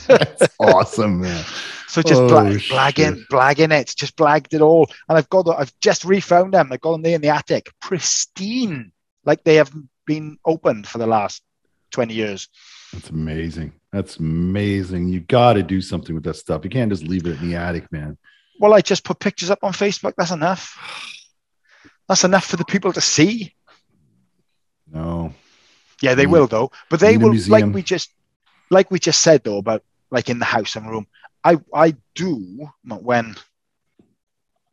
That's awesome, man. So just Oh, bla- blagging, blagging it, just blagged it all. And I've got, the, I've just refound them. I've got them there in the attic, pristine, like they haven't been opened for the last twenty years. That's amazing. That's amazing. You got to do something with that stuff. You can't just leave it in the attic, man. Well, I just put pictures up on Facebook. That's enough. That's enough for the people to see. No. Yeah, they will though. But they will, like we just, like we just said though about like in the house and room. I I do when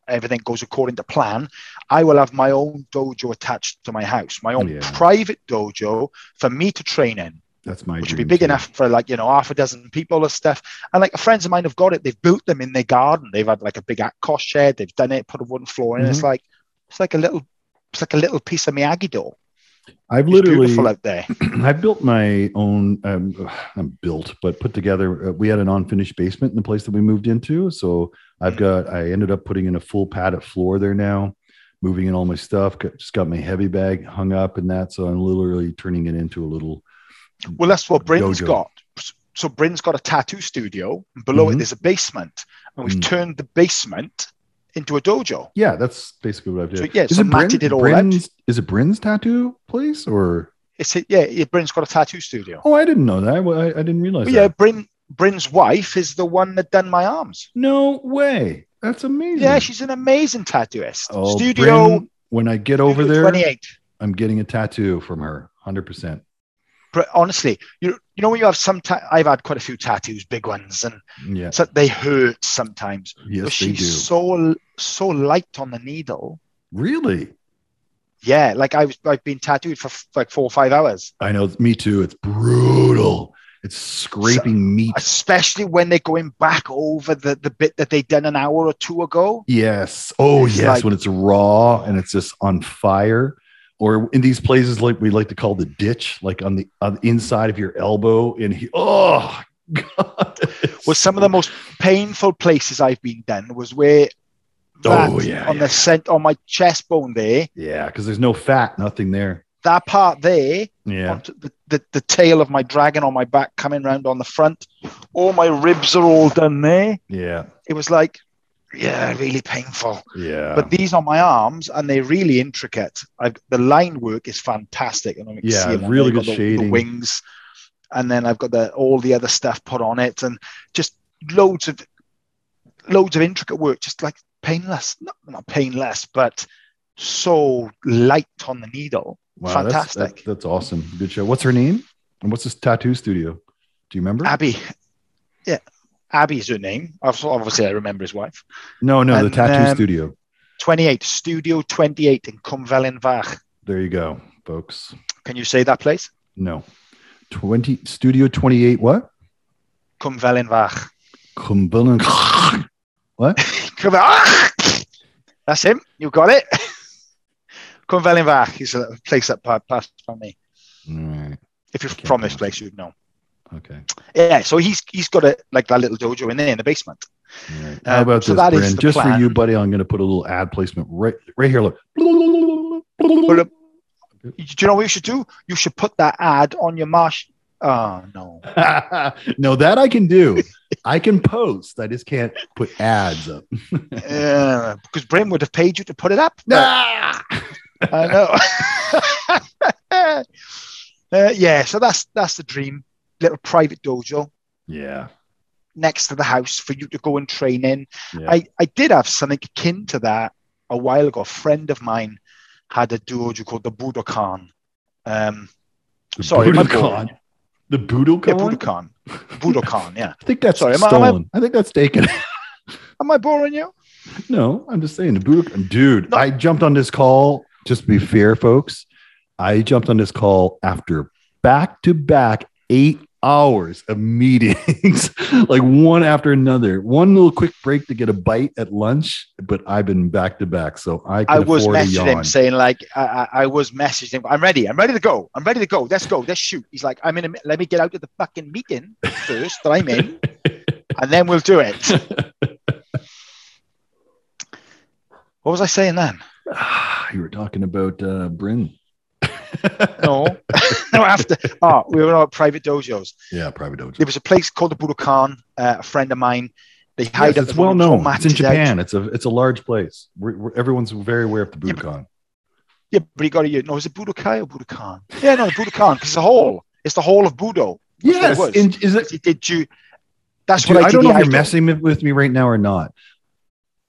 everything goes according to plan. I will have my own dojo attached to my house, my own Yeah. private dojo for me to train in, That's my which would be big too. enough for like you know half a dozen people or stuff. And like friends of mine have got it. They've built them in their garden. They've had like a big cost shed. They've done it, put a wooden floor in. Mm-hmm. It's like it's like a little. It's like a little piece of Miyagi-do. I've It's literally out there. I built my own. Um, I'm built, but put together. Uh, we had an unfinished basement in the place that we moved into, so I've got. I ended up putting in a full padded floor there now. moving in all my stuff. Got, just got my heavy bag hung up and that. So I'm literally turning it into a little. Well, that's what Bryn's Dojo. got. So Bryn's got a tattoo studio. And below it, Mhm. there's a basement, and we've Mm. turned the basement into a dojo. Yeah, that's basically what I've So done. yeah, so matted it all out. Is it Bryn's tattoo place or? It's a, yeah, yeah, Bryn's got a tattoo studio. Oh, I didn't know that. Well, I, I didn't realize But yeah, that. Bryn Bryn's wife is the one that done my arms. No way. That's amazing. Yeah, she's an amazing tattooist. Oh, studio Bryn, when I get over there, 28. I'm getting a tattoo from her. Hundred percent. But honestly, you you know when you have some, ta- I've had quite a few tattoos, big ones, and Yeah. so they hurt sometimes. Yes, but they she's do. so so light on the needle. Really? Yeah, like I was, I've been tattooed for f- like four or five hours, I know. Me too. It's brutal. It's scraping meat. especially when they're going back over the the bit that they done an hour or two ago. Yes. Oh, It's yes. like- when it's raw and it's just on fire, or in these places like we like to call the ditch, like on the on the inside of your elbow. And he, oh god, Was some of the most painful places I've been done was where Oh, yeah, on yeah. the cent on my chest bone there, yeah, because there's no fat, nothing there. that part there Yeah. the, the, the tail of my dragon on my back coming round on the front. All my ribs are all done there. Yeah. It was like, yeah, really painful. Yeah. But these are my arms, and they're really intricate. I've, the line work is fantastic. And Yeah, really good the, The wings, and then I've got the all the other stuff put on it, and just loads of loads of intricate work, just like painless, not, not painless, but so light on the needle. Wow, fantastic. That's, that's awesome. Good show. What's her name? And what's this tattoo studio? Do you remember? Abby, yeah, Abby's her name. Obviously, obviously I remember his wife. no, no, the tattoo um, studio. 28, Studio 28 in Cwmfelinfach. There you go, folks. Can you say that place? No. 20 Studio 28 what? Cwmfelinfach. Cumberland. what? Cumvel- That's him. You got it. Cwmfelinfach is a place that passed by me. Right. If you're Can't from this place, you'd know. Okay. Yeah, so he's he's got a like that little dojo in there in the basement. Right. How Um, about so this, that is Bryn? the Just for you, buddy, I'm going to put a little ad placement right right here. Look. Uh, do you know what you should do? You should put that ad on your marsh. Oh no. no, that I can do. I can post. I just can't put ads up. Yeah, because Bryn would have paid you to put it up. but- Ah! I know. uh, yeah, so that's that's the dream. Little private dojo Yeah. next to the house for you to go and train in. Yeah. I, I did have something akin to that a while ago. A friend of mine had a dojo called the Budokan. Um, The sorry, I Budokan. The Budokan. yeah, Budokan. Budokan, yeah. I think that's Sorry, am I- am stolen. I, think that's taken. Am I boring you? no, I'm just saying the Budokan. Dude, No. I jumped on this call. Just to be fair, folks, I jumped on this call after back to back eight hours of meetings, like one after another. One little quick break to get a bite at lunch, but I've been back to back, so I I was messaging him saying like I, I, I was messaging him. I'm ready. I'm ready to go. I'm ready to go. Let's go. Let's shoot. He's like, I'm in. A, let me get out of the fucking meeting first that I'm in, and then we'll do it. What was I saying then? you were talking about uh, Bryn. No, no. After oh, we were on private dojos. yeah, private dojo. There was a place called the Budokan. Uh, a friend of mine. They Yes, hide it's the well known. It's in matted out. Japan. It's a it's a large place. We're, we're, everyone's very aware of the Yeah, Budokan. Yeah, but you got to no. Is it Budokai or Budokan? Yeah, no, the Budokan. it's a hall. It's the hall of Budo. What it was. in- is it? Did you? That's Dude, what I, I, don't know if you're messing with- with me right now or not.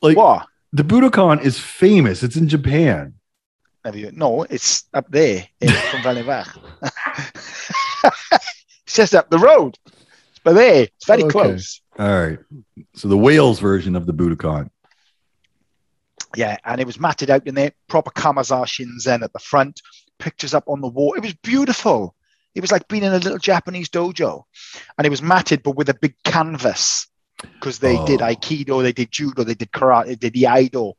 Like What? the Budokan is famous. It's in Japan. Have you? No, it's up there in from Valleybach. it's just up the road. It's by there. It's very Okay. close. All right. So the Wales version of the Budokan. Yeah, and it was matted out in there, proper Kamiza Shinzen at the front, pictures up on the wall. It was beautiful. It was like being in a little Japanese dojo. And it was matted, but with a big canvas. Because they did Oh. Aikido, they did judo, they did karate, they did the Iaido,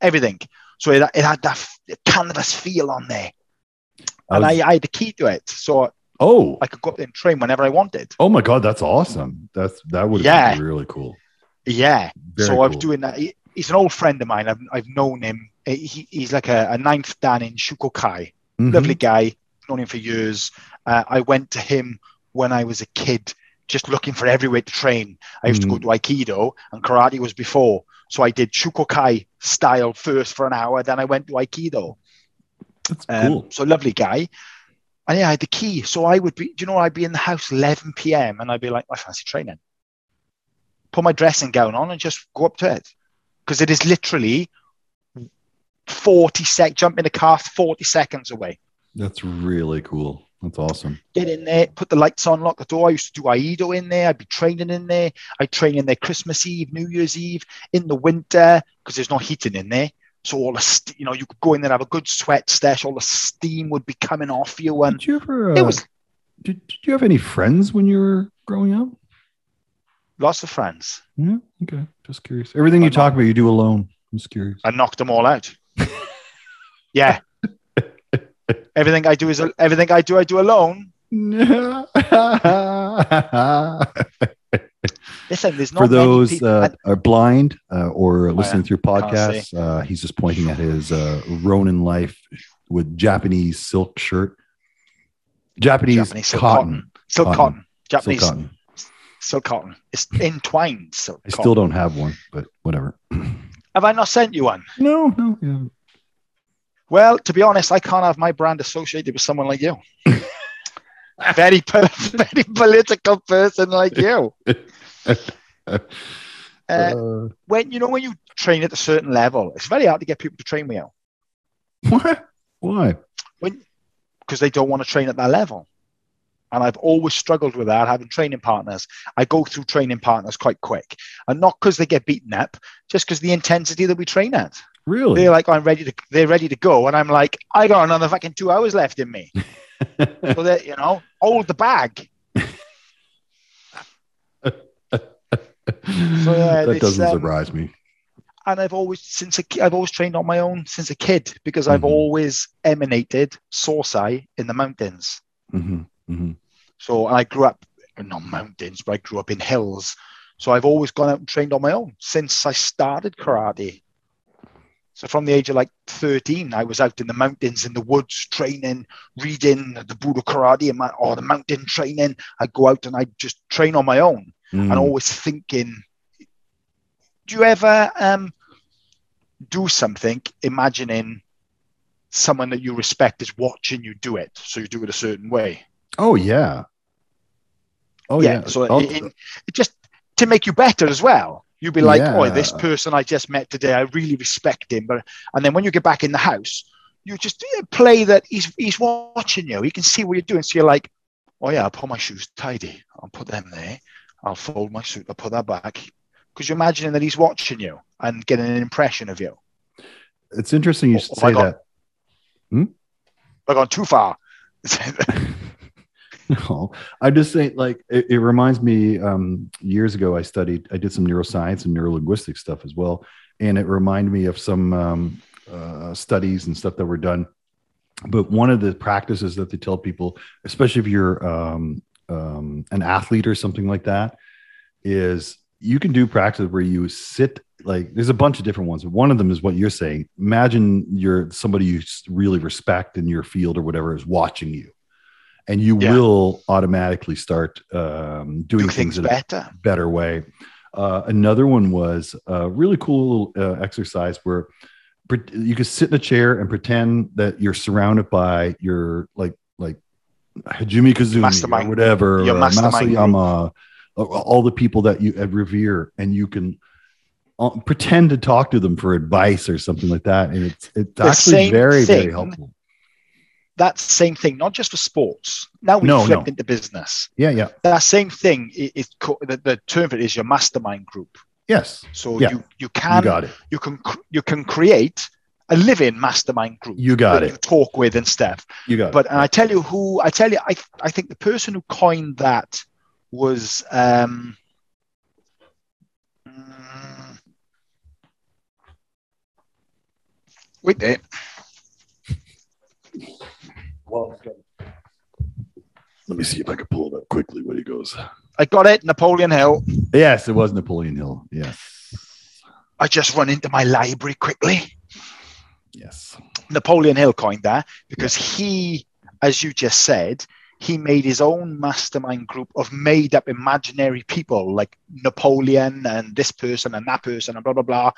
everything. So it, it had that canvas feel on there. I and was- I, I had the key to it. So oh, I could go up there and train whenever I wanted. oh my God, that's awesome. That's that would Yeah. be really cool. Yeah. Very so I was cool. doing that. he's an old friend of mine. I've, I've known him. He, he's like a, a ninth dan in Shukokai. Mhm. Lovely guy. Known him for years. Uh, I went to him when I was a kid, just looking for everywhere to train. I used to go to Aikido, and karate was before. So I did Shukokai style first for an hour. Then I went to Aikido. That's Um, cool. So lovely guy. And yeah, I had the key. So I would be, you know, I'd be in the house 11 p.m. and I'd be like, I fancy training. Put my dressing gown on and just go up to it. Because it is literally 40 sec, jump in the car 40 seconds away. That's really cool. That's awesome. Get in there, put the lights on, lock the door. I used to do Iaido in there. I'd be training in there. I'd train in there Christmas Eve, New Year's Eve, in the winter, because there's no heating in there. So all the, st- you know, you could go in there, have a good sweat stash. All the steam would be coming off you. And Did you ever? Uh, it was Did, did you have any friends when you were growing up? lots of friends. Yeah. Okay. Just curious. Everything you My talk about, you do alone. I'm just curious. I knocked them all out. yeah. Everything I do is everything I do, I do alone. Listen, there's not For those people. uh, are blind uh, or listening through Can't podcasts, uh, he's just pointing at his uh, Ronin life with Japanese silk shirt. Japanese, Japanese silk cotton. silk cotton. cotton, Silk Japanese cotton. silk cotton. It's entwined silk. I cotton. still don't have one, but whatever. Have I not sent you one? No, no, yeah. Well, to be honest, I can't have my brand associated with someone like you. very, very political person like you. Uh, Uh, when you know when you train at a certain level, it's very hard to get people to train with you what? Why? because they don't want to train at that level. And I've always struggled with that, having training partners. I go through training partners quite quick, and not because they get beaten up, just because the intensity that we train at. Really? They're like, I'm ready to, they're ready to go, and I'm like, I got another fucking two hours left in me. so that you know, hold the bag. so yeah, that doesn't um, surprise me. and I've always since a, I've always trained on my own since a kid because I've Mhm. always emanated Sosai in the mountains. hmm hmm So and I grew up not mountains, but I grew up in hills. So I've always gone out and trained on my own since I started karate. So from the age of like 13, I was out in the mountains, in the woods, training, reading the Budo karate and my, or the mountain training. I'd go out and I'd just train on my own Mm. and always thinking, do you ever um, do something imagining someone that you respect is watching you do it? So you do it a certain way. Oh yeah. Oh yeah. So Oh, it, it- it just to make you better as well. You'd be like, oh, this person I just met today, I really respect him. But and then when you get back in the house, you just yeah, play that he's he's watching you. He can see what you're doing. So you're like, oh yeah, I'll put my shoes tidy. I'll put them there. I'll fold my suit. I'll put that back. Because you're imagining that he's watching you and getting an impression of you. it's interesting you Oh, should oh say that. Hmm? I've gone too far. No, I'm just saying, like, it, it reminds me. Um, years ago, I studied, I did some neuroscience and neurolinguistic stuff as well, and it reminded me of some um, uh, studies and stuff that were done. But one of the practices that they tell people, especially if you're um, um, an athlete or something like that, is you can do practice where you sit like there's a bunch of different ones. One of them is what you're saying. Imagine you're somebody you really respect in your field or whatever is watching you, and you Yeah. will automatically start um, doing do things things in a better. better way. Uh, another one was a really cool little uh, exercise where you could sit in a chair and pretend that you're surrounded by your like like Hajime Kazumi Mastermind. or whatever, Your or Mas Oyama, uh, all the people that you uh, revere, and you can uh, pretend to talk to them for advice or something like that, and it's it's The actually very very helpful. That same thing, not just for sports. Now we No, flipped no. into business. Yeah, yeah, that same thing is co- the, the term for it is your mastermind group. yes, So Yeah. you you you can it, you can you can create a living mastermind group you got that you it, talk with and stuff. you got But it. and I tell you who I tell you I I think the person who coined that was um mm, wait there. Let me see if I can pull it up quickly. What he goes. I got it, Napoleon Hill. Yes, it was Napoleon Hill. Yes. I just run into my library quickly. Yes. Napoleon Hill coined that because he, as you just said, he made his own mastermind group of made up imaginary people like Napoleon and this person and that person and blah, blah, blah.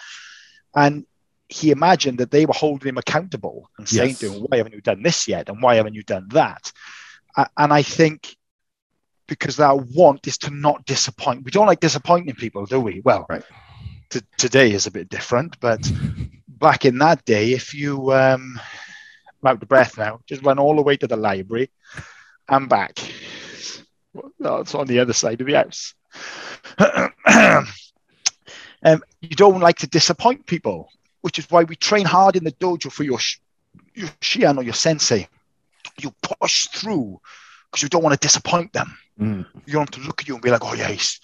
And he imagined that they were holding him accountable and saying Yes. to him, Why haven't you done this yet? And why haven't you done that? And I think because that want is to not disappoint. We don't like disappointing people, do we? Well, Right. t- today is a bit different, but back in that day, if you um, I'm out of breath now, just run all the way to the library and back. It's on the other side of the house. um, you don't like to disappoint people, which is why we train hard in the dojo for your your shihan or your sensei. You push through because you don't want to disappoint them. Mm. You want them to look at you and be like, "Oh yeah, he's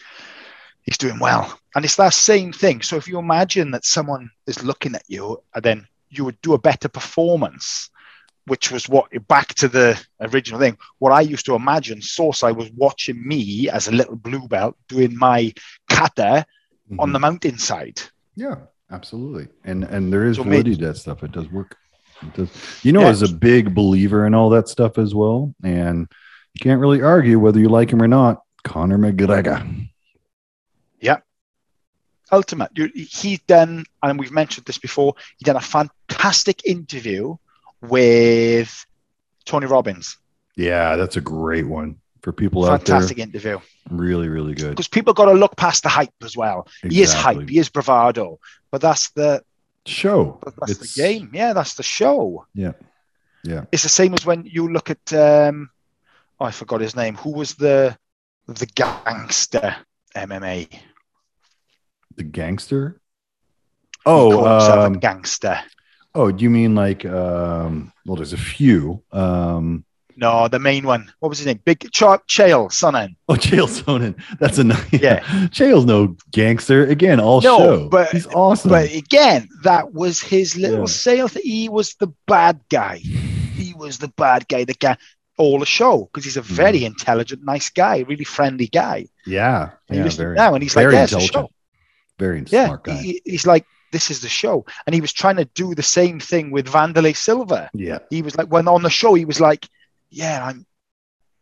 he's doing well." And it's that same thing. So if you imagine that someone is looking at you, and then you would do a better performance, which was what back to the original thing. What I used to imagine, Sosai was watching me as a little blue belt doing my kata on Mhm. the mountainside. Yeah, absolutely. And and there is So validity to that stuff. It does work. It does. You know, Yeah. as a big believer in all that stuff as well, and you can't really argue whether you like him or not. Conor McGregor. Yeah. Ultimate. He's done, and we've mentioned this before. He done a fantastic interview with Tony Robbins. Yeah, that's a great one for people out there. Fantastic interview. Really, really good. Because people got to look past the hype as well. He is hype. He is bravado. But that's the Show. that's It's- the game. Yeah, that's the show. Yeah. Yeah. It's the same as when you look at um oh, I forgot his name. Who was the the gangster MMA? The gangster. Oh, um, gangster. oh, do you mean like um well there's a few. Um No, the main one. What was his name? Big Ch- Chael Sonnen. oh Chael Sonnen. That's a nice Yeah. Chael's no gangster. Again, all No, show. but- he's awesome. But again, that was his little Yeah. sale. He was the bad guy. He was the bad guy. The guy all the show because he's a Mm-hmm. very intelligent, nice guy, really friendly guy. yeah. And Yeah, very, now, and he's like, "There's the show." Very Yeah, smart guy. he- he's like, "This is the show," and he was trying to do the same thing with Wanderlei Silva. yeah. He was like, when on the show, he was like, "Yeah, I'm,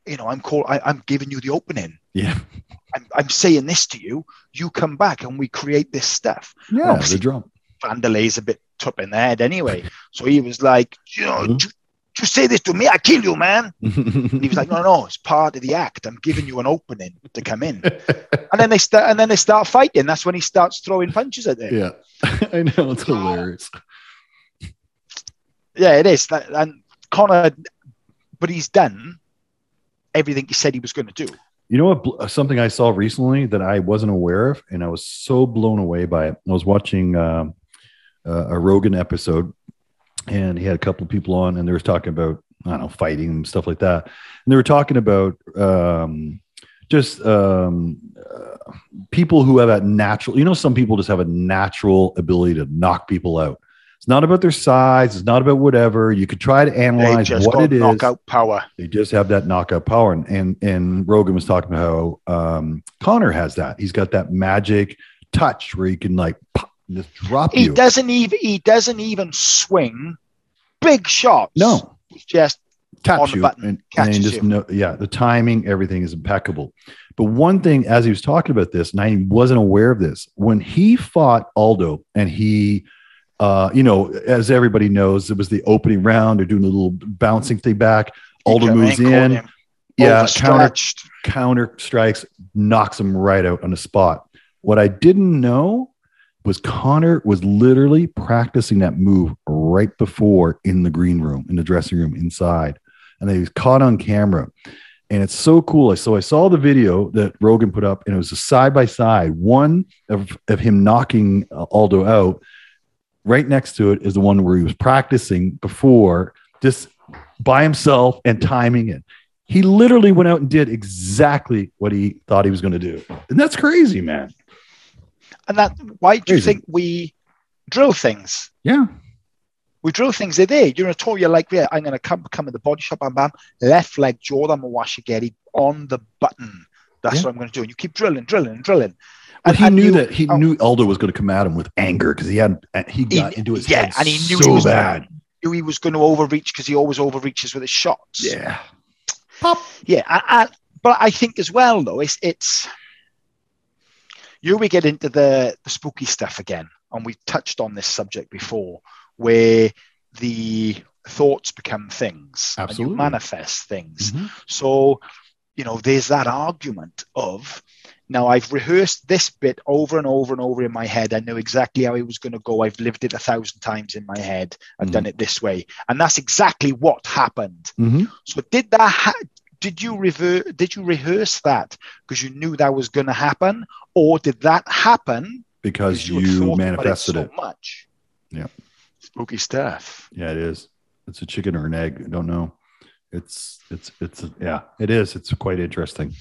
you know, I'm call, I, I'm giving you the opening. Yeah. I'm, I'm saying this to you. You come back, and we create this stuff." Yeah. The drum. Wanderlei's a bit top in the head anyway. So he was like, you know, Mhm. "Ju- just say this to me, I kill you, man. And he was like, no, no, it's part of the act. I'm giving you an opening to come in. And then they start, and then they start fighting. That's when he starts throwing punches at them. Yeah, yeah. I know. It's hilarious. Yeah, it is. And Conor, but he's done everything he said he was going to do. You know what? Something I saw recently that I wasn't aware of, and I was so blown away by it. I was watching uh, a Rogan episode, and he had a couple of people on, and they were talking about I don't know fighting and stuff like that. And they were talking about um, just um, uh, people who have a natural. You know, some people just have a natural ability to knock people out. It's not about their size. It's not about whatever. You could try to analyze what it is. knockout power. They just have that knockout power. And and, and Rogan was talking about how um, Conor has that. He's got that magic touch where he can like pop, just drop He you. doesn't even he doesn't even swing big shots. No, He's just taps you button, and, and just you. know, yeah, the timing, everything is impeccable. But one thing, as he was talking about this, and I wasn't aware of this, when he fought Aldo, and he, uh, you know, as everybody knows, it was the opening round. They're doing a little bouncing thing back. Aldo moves in, yeah, counter counter strikes, knocks him right out on the spot. What I didn't know was Conor was literally practicing that move right before in the green room, in the dressing room inside. And he was caught on camera. And it's so cool. So I saw the video that Rogan put up, and it was a side by side. One of, of him knocking Aldo out. Right next to it is the one where he was practicing before, just by himself and timing it. He literally went out and did exactly what he thought he was going to do. And that's crazy, man. And that why do you think we drill things? Yeah. We drill things. They're there. You're a tour. You're like, yeah, I'm going to come come in the body shop. Bam, bam. Left leg, jodan Mawashigeri on the button. That's Yeah. what I'm going to do. And you keep drilling, drilling, drilling. But he and knew you- that he oh. knew Elder was going to come at him with anger because he had he got He- into his yeah, and he knew so he was bad. knew he was going to overreach because he always overreaches with his shots. Yeah, Pop. Yeah, I, I, but I think as well though, it's it's you we get into the the spooky stuff again, and we've touched on this subject before, where the thoughts become things, and you manifest things. Mhm. So, you know, there's that argument of now I've rehearsed this bit over and over and over in my head. I know exactly how it was going to go. I've lived it a thousand times in my head. I've Mhm. done it this way, and that's exactly what happened. Mhm. So did that? Ha- did you rever- Did you rehearse that because you knew that was going to happen, or did that happen because you about manifested so it. much? Yeah. spooky stuff. Yeah, it is. It's a chicken or an egg. I don't know. It's it's it's yeah, it is. It's quite interesting.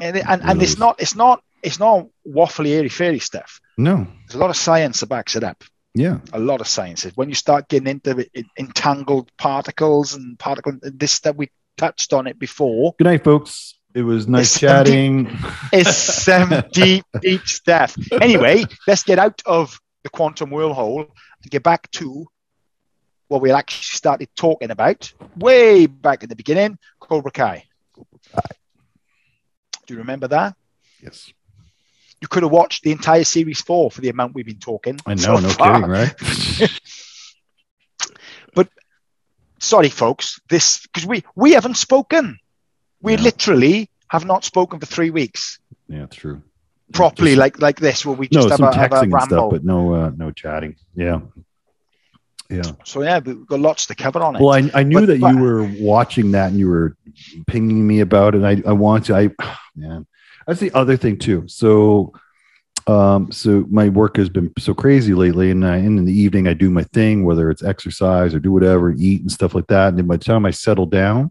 And and, and it's not it's not it's not waffly airy fairy stuff. No, There's a lot of science that backs it up. yeah, a lot of sciences. When you start getting into it, entangled particles and particle, this stuff we touched on it before. Good night, folks. It was nice It's chatting. It's some deep, deep stuff. Anyway, let's get out of the quantum wormhole and get back to what we actually started talking about way back in the beginning, Cobra Kai. Do you remember that? Yes, You could have watched the entire series four for the amount we've been talking. I know. so no far. kidding, right? But sorry folks this because we we haven't spoken we No. literally have not spoken for three weeks yeah, true. properly Just- like like this where we no, just have, some a, have a texting stuff, ramble but no, uh, no chatting. Yeah, yeah. so yeah we've got lots to cover on it Well, I, I knew But- that but- you were watching that and you were pinging me about it. I, I want to, I, man, that's the other thing too. So, um, so my work has been so crazy lately and I, and in the evening I do my thing, whether it's exercise or do whatever, eat and stuff like that. And then by the time I settle down,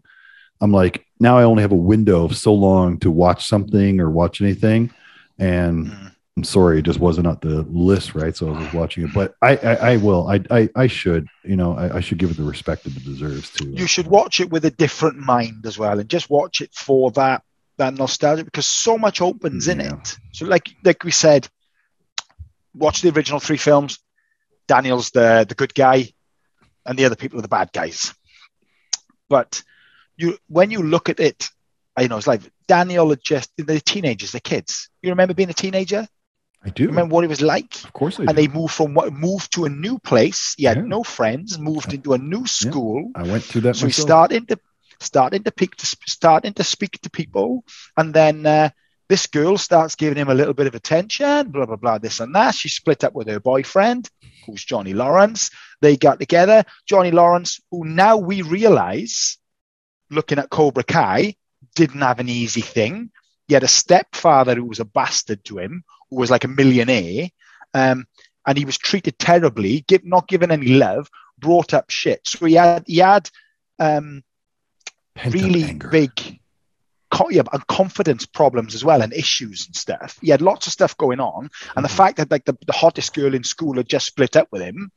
I'm like, now I only have a window of so long to watch something or watch anything. And Mm. I'm sorry, it just wasn't on the list, right? So I was watching it, but I, I, I will, I, I, I should, you know, I, I should give it the respect that it deserves too. you should watch it with a different mind as well and just watch it for that that nostalgia because so much opens in it. So like like we said watch the original three films. Daniel's the the good guy and the other people are the bad guys. But you when you look at it you know it's like daniel are just they're teenagers they're kids. You remember being a teenager I do. remember what it was like Of course I and do. they moved from what moved to a new place he had Yeah. no friends moved into a new school I went through that so myself. starting to starting to pick to starting to speak to people, and then uh, this girl starts giving him a little bit of attention. Blah blah blah. This and that. She split up with her boyfriend, who's Johnny Lawrence. They got together. Johnny Lawrence, who now we realize, looking at Cobra Kai, didn't have an easy thing. He had a stepfather who was a bastard to him, was like a millionaire, um, and he was treated terribly, give, not given any love, brought up shit. So he had he had um, really anger. big yeah, and confidence problems as well and issues and stuff. He had lots of stuff going on, and the Mhm. fact that like the, the hottest girl in school had just split up with him,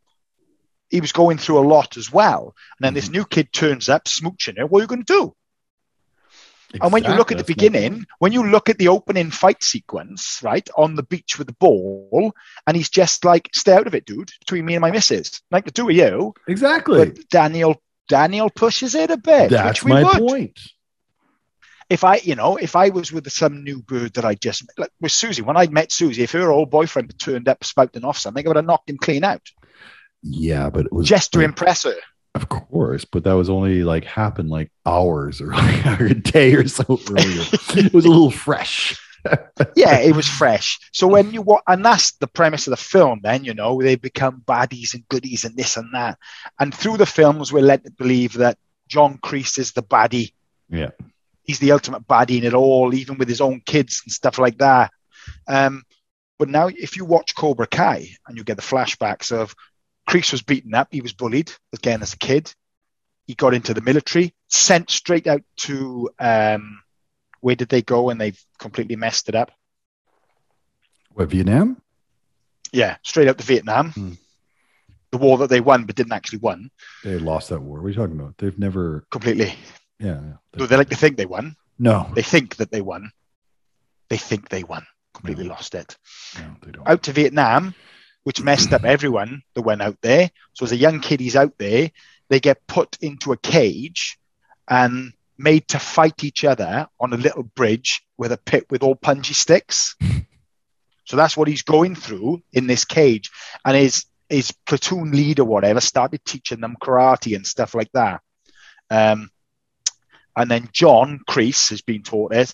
he was going through a lot as well. And then this Mhm. new kid turns up, smooching her. What are you going to do? And when you look at the Exactly, beginning, when you look at the opening fight sequence, right, on the beach with the ball, and he's just like, stay out of it, dude, between me and my missus. Like the two of you. exactly. But Daniel Daniel pushes it a bit. That's my would. point. If I, you know, if I was with some new bird that I just met, like with Susie, when I met Susie, if her old boyfriend turned up spouting off something, I would have knocked him clean out Yeah, but it was just to impress her. Of course, but that was only like happened like hours or like a day or so earlier. it was a little fresh. yeah, it was fresh. So when you watch, and that's the premise of the film, then you know they become baddies and goodies and this and that. And through the films, we're led to believe that John Kreese is the baddie. Yeah. he's the ultimate baddie in it all, even with his own kids and stuff like that. Um, but now, if you watch Cobra Kai and you get the flashbacks of Kreese was beaten up, he was bullied again as a kid. He got into the military, sent straight out to um, where did they go? And they've completely messed it up. What Vietnam? Yeah, straight out to Vietnam. Hmm. The war that they won but didn't actually won They lost that war. What are you talking about? They've never. completely. Yeah. yeah. They like to think they won. no. They think that they won. They think they won. completely No. lost it. No, they don't. Out to Vietnam, which messed up everyone that went out there. So as a young kid, he's out there. They get put into a cage and made to fight each other on a little bridge with a pit with all punji sticks. So that's what he's going through in this cage. And his his platoon leader, whatever, started teaching them karate and stuff like that. Um, and then John Kreese has been taught it.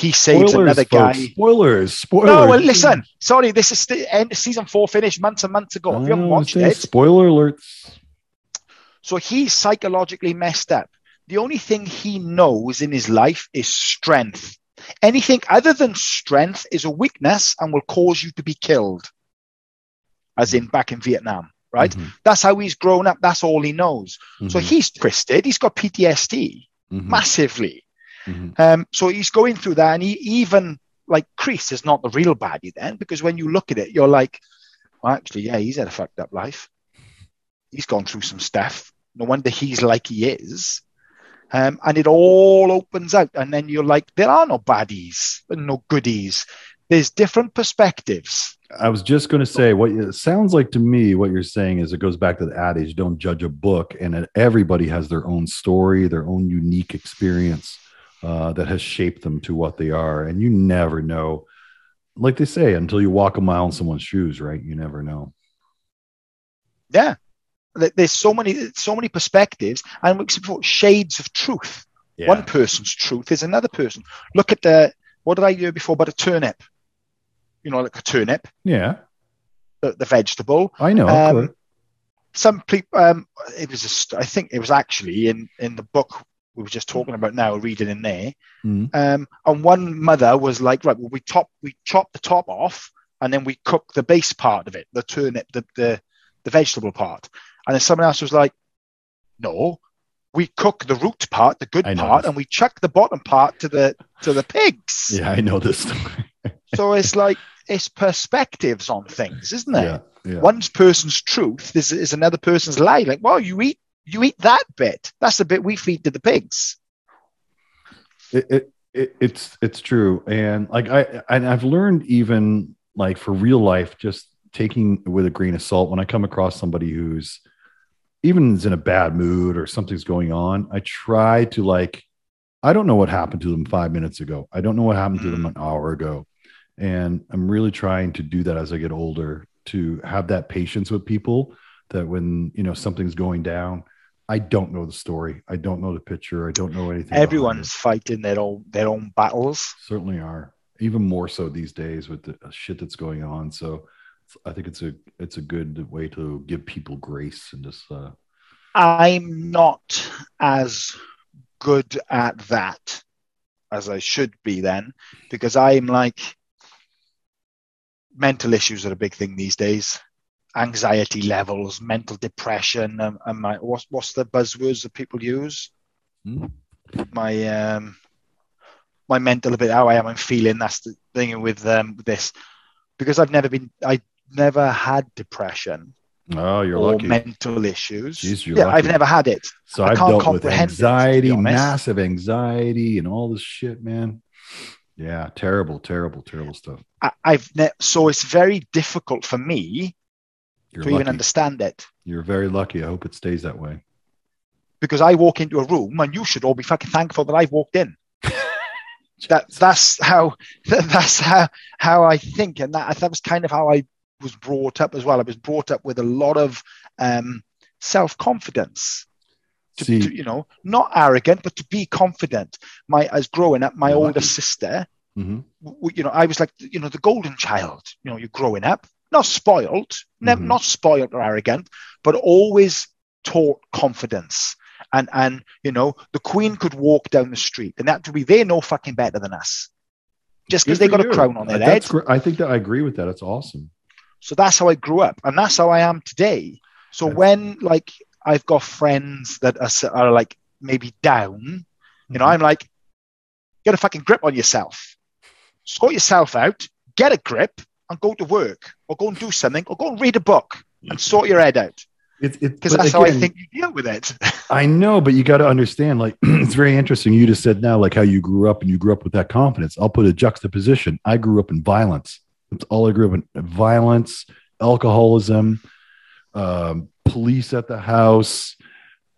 He saves another guy. Spoilers. Spoilers. No, well, listen. Sorry, this is the end. Season four finished months and months ago. If you haven't Oh, watched it, Spoiler alerts. so he's psychologically messed up. The only thing he knows in his life is strength. Anything other than strength is a weakness and will cause you to be killed, as in back in Vietnam, right? Mhm, That's how he's grown up. That's all he knows. So mhm, he's twisted. He's got PTSD mhm, massively. Mhm. Um, so he's going through that, and he even like Kreese is not the real baddie then, because when you look at it, you're like, well, actually, yeah, he's had a fucked up life. He's gone through some stuff. No wonder he's like he is. Um, and it all opens out, and then you're like, there are no baddies, and no goodies. There's different perspectives. I was just going to say what it sounds like to me. What you're saying is it goes back to the adage: "Don't judge a book," and everybody has their own story, their own unique experience uh, that has shaped them to what they are, and you never know. Like they say, until you walk a mile in someone's shoes, right? You never know. Yeah, there's so many, so many perspectives, and we can put shades of truth. One person's truth is another person. Look at the what did I hear before about a turnip? You know, like a turnip, yeah, the, the vegetable. I know. Um, Some people, um, it was, a, st- I think it was actually in in the book we were just talking about now, reading in there. Mhm. Um, and one mother was like, right, well, we top, we chop the top off, and then we cook the base part of it, the turnip, the the, the vegetable part. And then someone else was like, no, we cook the root part, the good part, and we chuck the bottom part to the to the pigs. Yeah, I know this story. So it's like it's perspectives on things, isn't it? yeah, yeah. One person's truth is, is another person's lie. Like, well, you eat you eat that bit. That's the bit we feed to the pigs. it, it, it it's it's true. And like i and i've learned even like for real life just taking with a grain of salt. When i come across somebody who's even is in a bad mood or something's going on i try to like i don't know what happened to them five minutes ago. I don't know what happened to them mm. an hour ago. And i'm really trying to do that as i get older to have that patience with people that when you know something's going down i don't know the story. I don't know the picture. I don't know anything Everyone's fighting their own their own battles. certainly are. Even more so these days with the shit that's going on. So i think it's a it's a good way to give people grace and just uh I'm not as good at that as I should be then, because I'm like mental issues are a big thing these days. Anxiety levels, mental depression, um, and my what's what's the buzzwords that people use? Hmm. My um, my mental a bit how I am. I'm feeling that's the thing with um with this because I've never been I never had depression oh you're or lucky mental issues. Jeez, yeah, I've never had it. so I i've can't dealt with comprehend it, anxiety honest. massive anxiety and all this shit man yeah terrible terrible terrible stuff I, I've ne- so it's very difficult for me you're to lucky even understand it you're very lucky i hope it stays that way because I walk into a room and you should all be fucking thankful that I've walked in. that that's how that's how how I think, and that that was kind of how I was brought up as well. I was brought up with a lot of um, self confidence. To, See- to, you know, not arrogant, but to be confident. My as growing up, my You're older lucky. sister, hmm w- you know, I was like, you know, the golden child. You know, you're growing up, not spoiled, Mhm. not spoiled or arrogant, but always taught confidence. And and you know, the queen could walk down the street, and that to be they're no fucking better than us, just because they got a crown on their Uh, head. that's gr- i think that i agree with that it's awesome So that's how I grew up, and that's how I am today. So That's- when like I've got friends that are, are like maybe down, you know, Mhm. I'm like, get a fucking grip on yourself, sort yourself out, get a grip, and go to work, or go and do something, or go and read a book and sort your head out. Because but that's how I think you deal with it. I know, but you got to understand, like, it's very interesting. You just said now, like, how you grew up and you grew up with that confidence. I'll put a juxtaposition. I grew up in violence. That's all I grew up in violence, alcoholism, um, police at the house,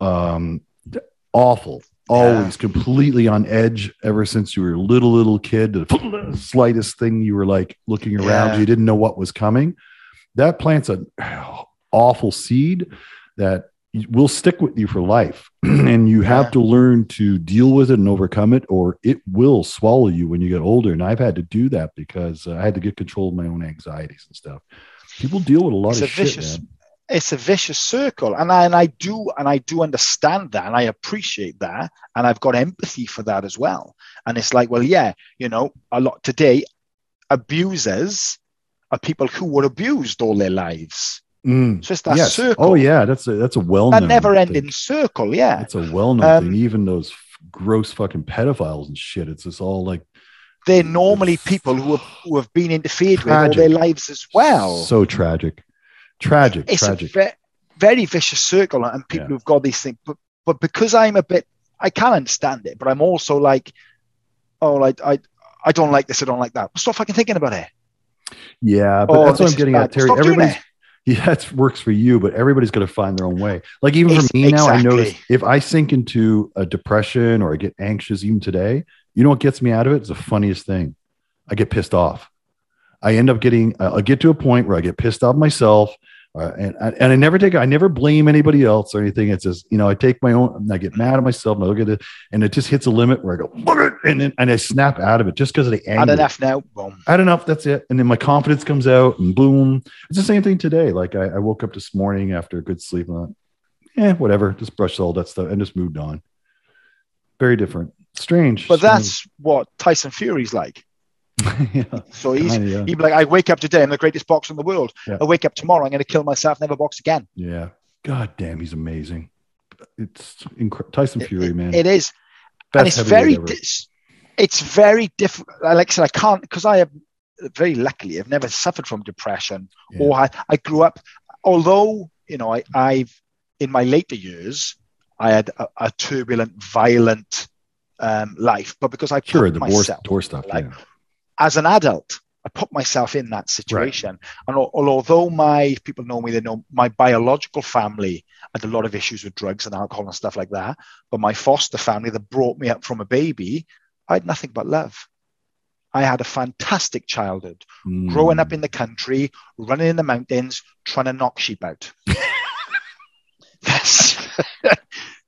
um, awful, always completely on edge ever since you were a little, little kid. The slightest thing you were like looking around, Yeah. you didn't know what was coming. That plants an awful seed that will stick with you for life. and you have Yeah. to learn to deal with it and overcome it, or it will swallow you when you get older. And I've had to do that because uh, I had to get control of my own anxieties and stuff. People deal with a lot It's of a shit. vicious- man. It's a vicious circle and I, and I do and I do understand that and I appreciate that and I've got empathy for that as well and it's like well yeah you know a lot today abusers are people who were abused all their lives Mm. so it's that Yes. circle Oh yeah, that's a that's a well that known never ending circle yeah It's a well known Um, thing. Even those f- gross fucking pedophiles and shit. It's just all like they're normally people who have who have been interfered with all their lives as well so tragic, tragic, it's tragic. a ve- very vicious circle and people Yeah. who've got these things but but because i'm a bit i can understand it but i'm also like oh like i i don't like this i don't like that stop fucking thinking about it yeah, but oh, that's what I'm getting at, Terry. Stop doing Everybody's it. yeah, that works for you, but everybody's going to find their own way. Like even for Ex- me now, I notice if I sink into a depression or I get anxious, even today, you know what gets me out of it? It's the funniest thing. I get pissed off. I end up getting. I I get to a point where I get pissed off myself, uh, and and I never take. I never blame anybody else or anything. It's just you know I take my own. I get mad at myself. And I look at it, and it just hits a limit where I go, and then and I snap out of it just because of the anger. had enough now boom I had enough. That's it. And then my confidence comes out, and boom. It's the same thing today. Like I, I woke up this morning after a good sleep, and thought, yeah, whatever. Just brushed all that stuff and just moved on. Very different. Strange. but that's what tyson fury's like Strange. yeah, so he's kinda, yeah. he'd be like i wake up today i'm the greatest boxer in the world Yeah. i wake up tomorrow i'm going to kill myself never box again yeah. God damn, he's amazing. It's incredible. Tyson Fury, It- man. it is Best and it's very dis- it's very different like i said i can't because i have very luckily i've never suffered from depression or I, I grew up although you know I, i've in my later years i had a, a turbulent violent um, life but because i sure, put the door, myself door yeah. As an adult i put myself in that situation and al- although my people know me they know my biological family had a lot of issues with drugs and alcohol and stuff like that but my foster family that brought me up from a baby i had nothing but love i had a fantastic childhood growing up Mm. in the country running in the mountains trying to knock sheep out That's-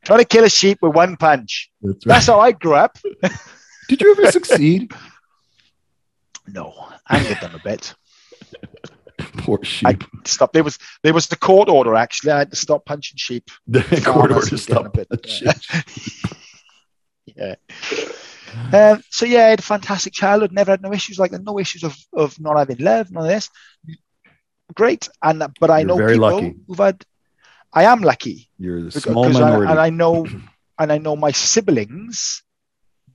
trying to kill a sheep with one punch That's right. that's how i grew up Did you ever succeed? no I angered them a bit Poor sheep. stop. There was there was the court order actually. I had to stop punching sheep. the court order were stop. a bit- Yeah. Um, so yeah, I had a fantastic childhood. Never had no issues like that. No issues of of not having love. None of this. Great. And but I You're know people lucky. who've had. I am lucky You're the because small I, minority. and I know and I know my siblings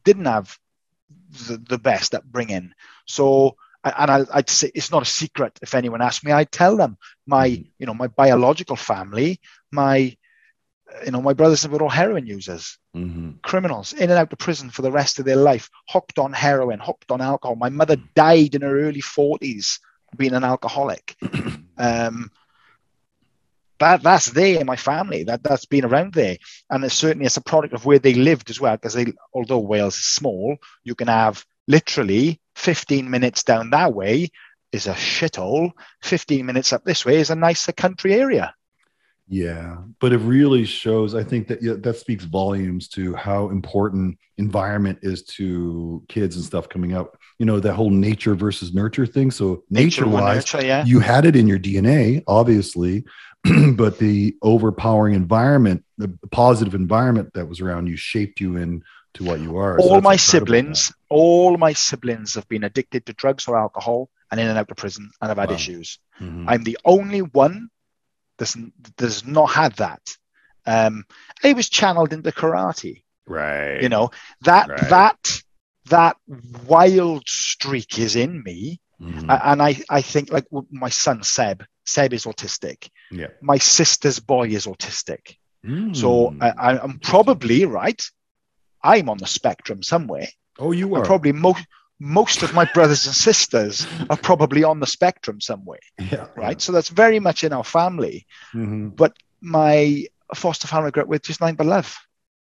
didn't have the, the best upbringing. So and I, I'd say it's not a secret. If anyone asked me, I'd tell them my Mhm. you know my biological family, my you know my brothers were all heroin users, Mhm. criminals in and out of prison for the rest of their life, hooked on heroin, hooked on alcohol. My mother died in her early forties being an alcoholic. um, that that's there in my family. That that's been around there, and it's certainly it's a product of where they lived as well. Because they, although Wales is small, you can have literally 15 minutes down that way is a shithole. 15 minutes up this way is a nicer country area. Yeah, but it really shows. I think that yeah, that speaks volumes to how important environment is to kids and stuff coming up. You know, that whole nature versus nurture thing. So nature wise, yeah. you had it in your DNA, obviously, but the overpowering environment, the positive environment that was around you, shaped you into what you are. All that's my siblings, all my siblings have been addicted to drugs or alcohol and in and out of prison and have had Wow. issues. man. Mhm. I'm the only one that's that's not had that. Um, it was channeled into karate. right. You know that Right. that that wild streak is in me, Mhm. And I I think like my son Seb Seb is autistic. Yeah. My sister's boy is autistic. Mm. So I, I- I'm probably right. I'm on the spectrum somewhere. oh, you are probably most most of my brothers and sisters are probably on the spectrum somewhere, yeah, right? So that's very much in our family. Mhm. My foster family I grew up with just nine but love.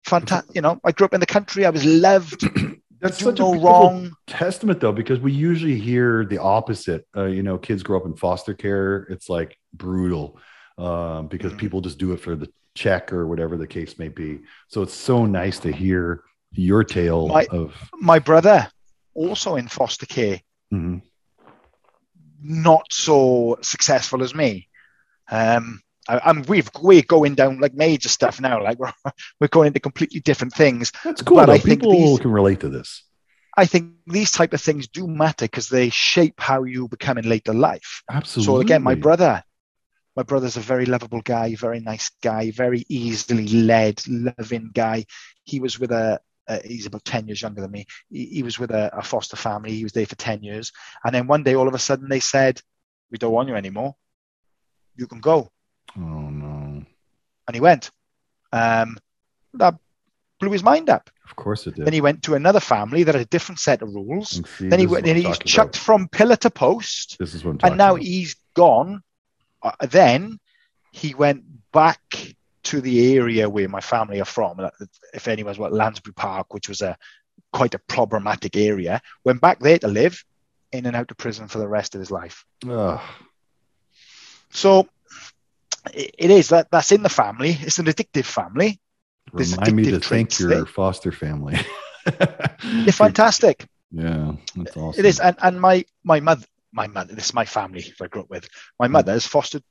Fantastic. You know, I grew up in the country. I was loved. That's such a no beautiful wrong. testament, though, because we usually hear the opposite. Uh, you know, kids grow up in foster care; it's like brutal um, because Mhm. people just do it for the check or whatever the case may be. So it's so nice to hear your tale My- of. My brother, also in foster care, Mhm. not so successful as me. Um, I, I'm we've we're going down like major stuff now. Like we're we're going into completely different things. That's cool. But though. I think People these- can relate to this. I think these type of things do matter because they shape how you become in later life. Absolutely. So again, my brother, my brother's a very lovable guy, very nice guy, very easily led, loving guy. He was with a, uh, he's about 10 years younger than me. He, he was with a, a foster family. He was there for 10 years. And then one day, all of a sudden, they said, we don't want you anymore. You can go. Oh no! And he went. Um, that blew his mind up. Of course it did. Then he went to another family that had a different set of rules. See, then he went, and he's chucked about. from pillar to post. This is what I'm talking and now about. he's gone. Uh, then he went back to the area where my family are from. If anyone's what Lansbury Park, which was a quite a problematic area, went back there to live, in and out of prison for the rest of his life. Ugh. So it, it is that that's in the family. It's an addictive family. There's Remind me to thank your there. foster family. They're fantastic. Yeah, that's awesome. It is, and, and my my mother, my mother, this is my family I grew up with. My hmm. mother has fostered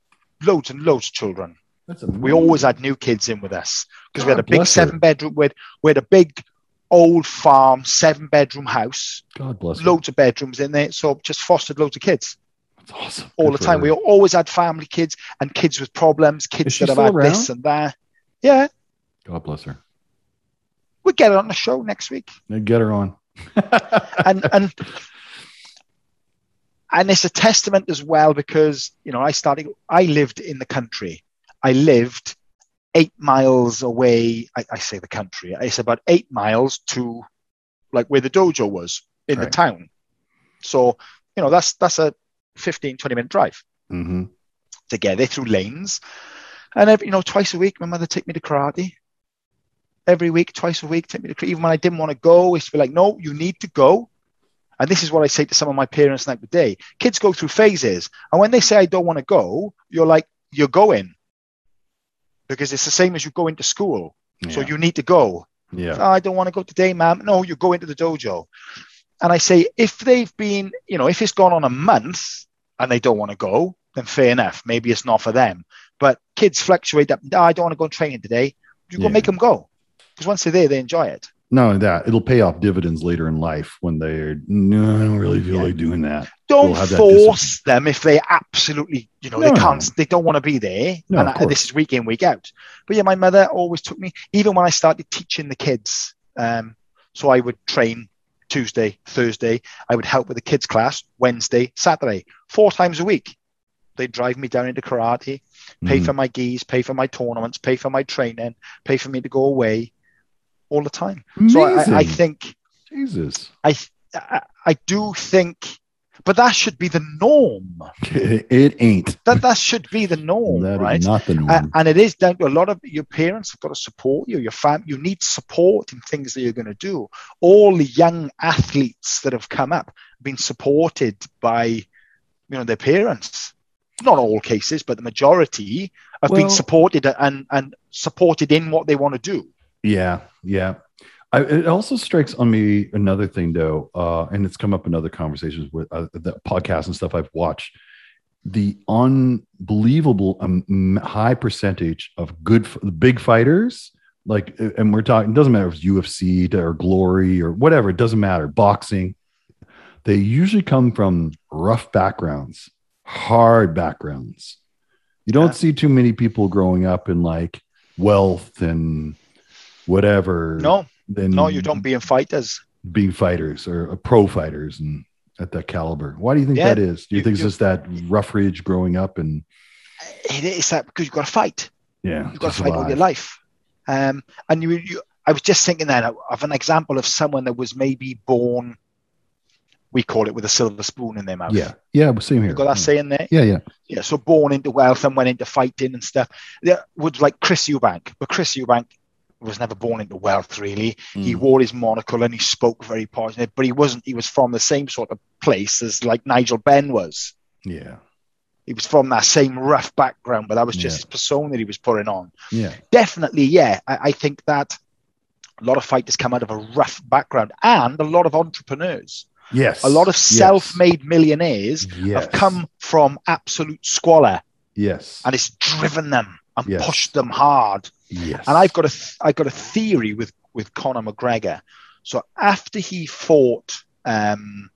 loads and loads of children. We always had new kids in with us because we had a big seven bedroom with we had a big old farm seven bedroom house God bless. loads of bedrooms in there so just fostered loads of kids That's awesome. all Good the time her. we always had family kids and kids with problems kids that have had this and that yeah God bless her. we'll get her on the show next week Now Get her on. and and and it's a testament as well because you know I started I lived in the country I lived eight miles away. I, I say the country. It's about eight miles to like where the dojo was in the town. So you know that's that's a 15 20 minute drive hmm to get there through lanes. And every, you know twice a week my mother take me to karate. Every week twice a week take me to karate. Even when I didn't want to go it's be like no you need to go. And this is what I say to some of my parents now today. Kids go through phases. And when they say, I don't want to go, you're like, you're going. Because it's the same as you go into school. So you need to go. yeah. "Oh, I don't want to go today, ma'am. No, you go into the dojo. And I say, if they've been, you know, if it's gone on a month and they don't want to go, then fair enough. Maybe it's not for them. But kids fluctuate up. "Oh, I don't want to go training today. You go Yeah. make them go. Because once they're there, they enjoy it. Not only that, it'll pay off dividends later in life when they're no, I don't really feel Yeah. like doing that. don't will have that force them if they absolutely, you know, No, they can't, they don't want to be there. No, and I, this is week in, week out. But yeah, my mother always took me, even when I started teaching the kids. Um, so I would train Tuesday, Thursday. I would help with the kids' class Wednesday, Saturday, four times a week. They'd drive me down into karate, pay Mhm. for my gis, pay for my tournaments, pay for my training, pay for me to go away all the time. So I, I, think Jesus, I, I I do think, but that should be the norm. it ain't. That that should be the norm, That is right? not the norm. Uh, and it is down to a lot of your parents have got to support you. Your fam, you need support in things that you're going to do. All the young athletes that have come up have been supported by, you know, their parents. Not all cases, but the majority have been supported and and supported in what they want to do. Yeah, yeah. I, it also strikes on me another thing though, uh, and it's come up in other conversations with uh, the podcasts and stuff I've watched. The unbelievable um, high percentage of good, big fighters, like, and we're talking. It doesn't matter if it's UFC or Glory or whatever. It doesn't matter. Boxing. They usually come from rough backgrounds, hard backgrounds. You don't Yeah. see too many people growing up in like wealth and whatever. No, then no, you don't being fighters. being fighters or uh, pro fighters and at that caliber. Why do you think Yeah, that is? Do you, you- think it's you- just that rough ridge growing up and it is that because you've got to fight. Yeah. You've got to fight all your life. Um, and you, you, I was just thinking then of an example of someone that was maybe born, we call it with a silver spoon in their mouth. Yeah. Yeah. Same here. You got that saying there? Yeah. Yeah. Yeah. So born into wealth and went into fighting and stuff. Yeah, would like Chris Eubank, but Chris Eubank was never born into wealth really. He Mm. wore his monocle and he spoke very positive, but he wasn't. He was from the same sort of place as like Nigel Benn was. Yeah. He was from that same rough background, but that was just Yeah. his persona that he was putting on. Yeah. Definitely, yeah. I, I think that a lot of fighters come out of a rough background, and a lot of entrepreneurs, Yes. a lot of self-made millionaires Yes. have come from absolute squalor, Yes. and it's driven them and Yes. pushed them hard. Yes. And I've got a th- I've got a theory with with Conor McGregor. So after he fought um,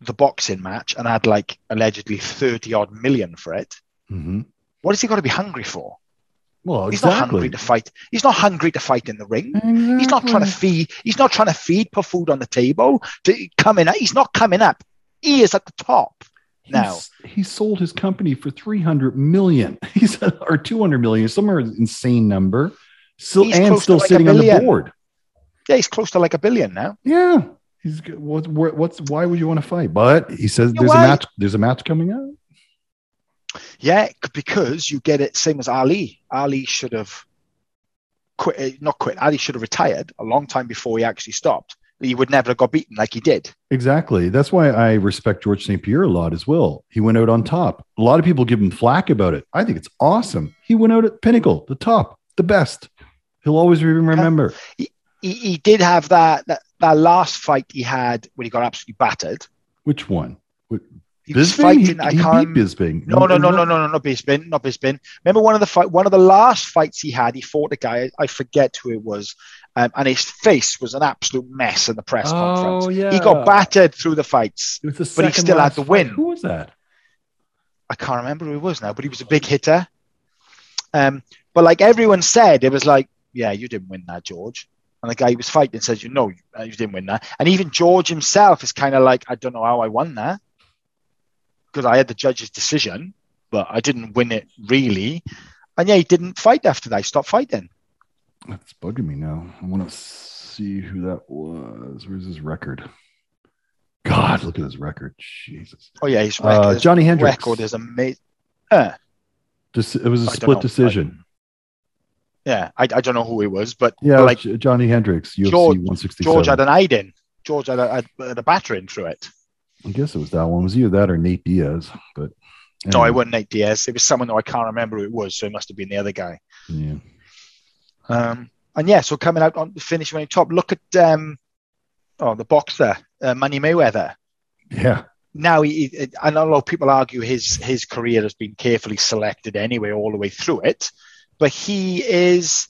the boxing match and had like allegedly thirty odd million for it, hmm what has he got to be hungry for? Well, He's not hungry to fight. He's not hungry to fight in the ring. He's not trying to feed. He's not trying to feed, put food on the table to come in. He's not coming up. He is at the top now. He sold his company for 300 million. He's or 200 million, somewhere insane number. Still He's and still like sitting on the board. Yeah, he's close to like a billion now. Yeah. He's good. What, what, what's why would you want to fight? But he says Yeah, there's why? a match. There's a match coming up. Yeah, because you get it same as Ali. Ali should have quit, uh, not quit. Ali should have retired a long time before he actually stopped. He would never have got beaten like he did. Exactly. That's why I respect George St. Pierre a lot as well. He went out on top. A lot of people give him flack about it. I think it's awesome. He went out at pinnacle, the top, the best. He'll always re- remember. He, he did have that, that that last fight he had when he got absolutely battered. Which one? What- He was fighting. He, I he can't. beat Bisping. No, no, no, no, no, no, not Bisping, not Bisping. Remember one of the fight, one of the last fights he had. He fought a guy. I forget who it was, um, and his face was an absolute mess in the press conference. Oh, yeah. He got battered through the fights. The But he still had last the fight. win. Who was that? I can't remember who he was now, but he was a big hitter. Um, but like everyone said, it was like, yeah, you didn't win that, George. And the guy he was fighting says, you know, you, uh, you didn't win that. And even George himself is kind of like, I don't know how I won that because I had the judge's decision, but I didn't win it really. And yeah, he didn't fight after that. He stopped fighting. That's bugging me now. I want to see who that was. Where's his record? God, look at his record. Jesus. Oh yeah, his Uh, record, his Johny Hendricks. record is amazing. Uh, it was a I split decision. yeah, I, I don't know who he was, but Yeah, like J- Johny Hendricks, UFC George- 167. George had an hiding. George had a, had a battering through it. I guess it was that one. It was either that or Nate Diaz. But No, anyway, it wasn't Nate Diaz. It was someone who I can't remember who it was, so it must have been the other guy. Yeah. Um, and yeah, so coming out on the finish when he top, look at um, oh the boxer uh, Manny Mayweather. Yeah. Now he, he, I know a lot of people argue his his career has been carefully selected anyway, all the way through it, but he is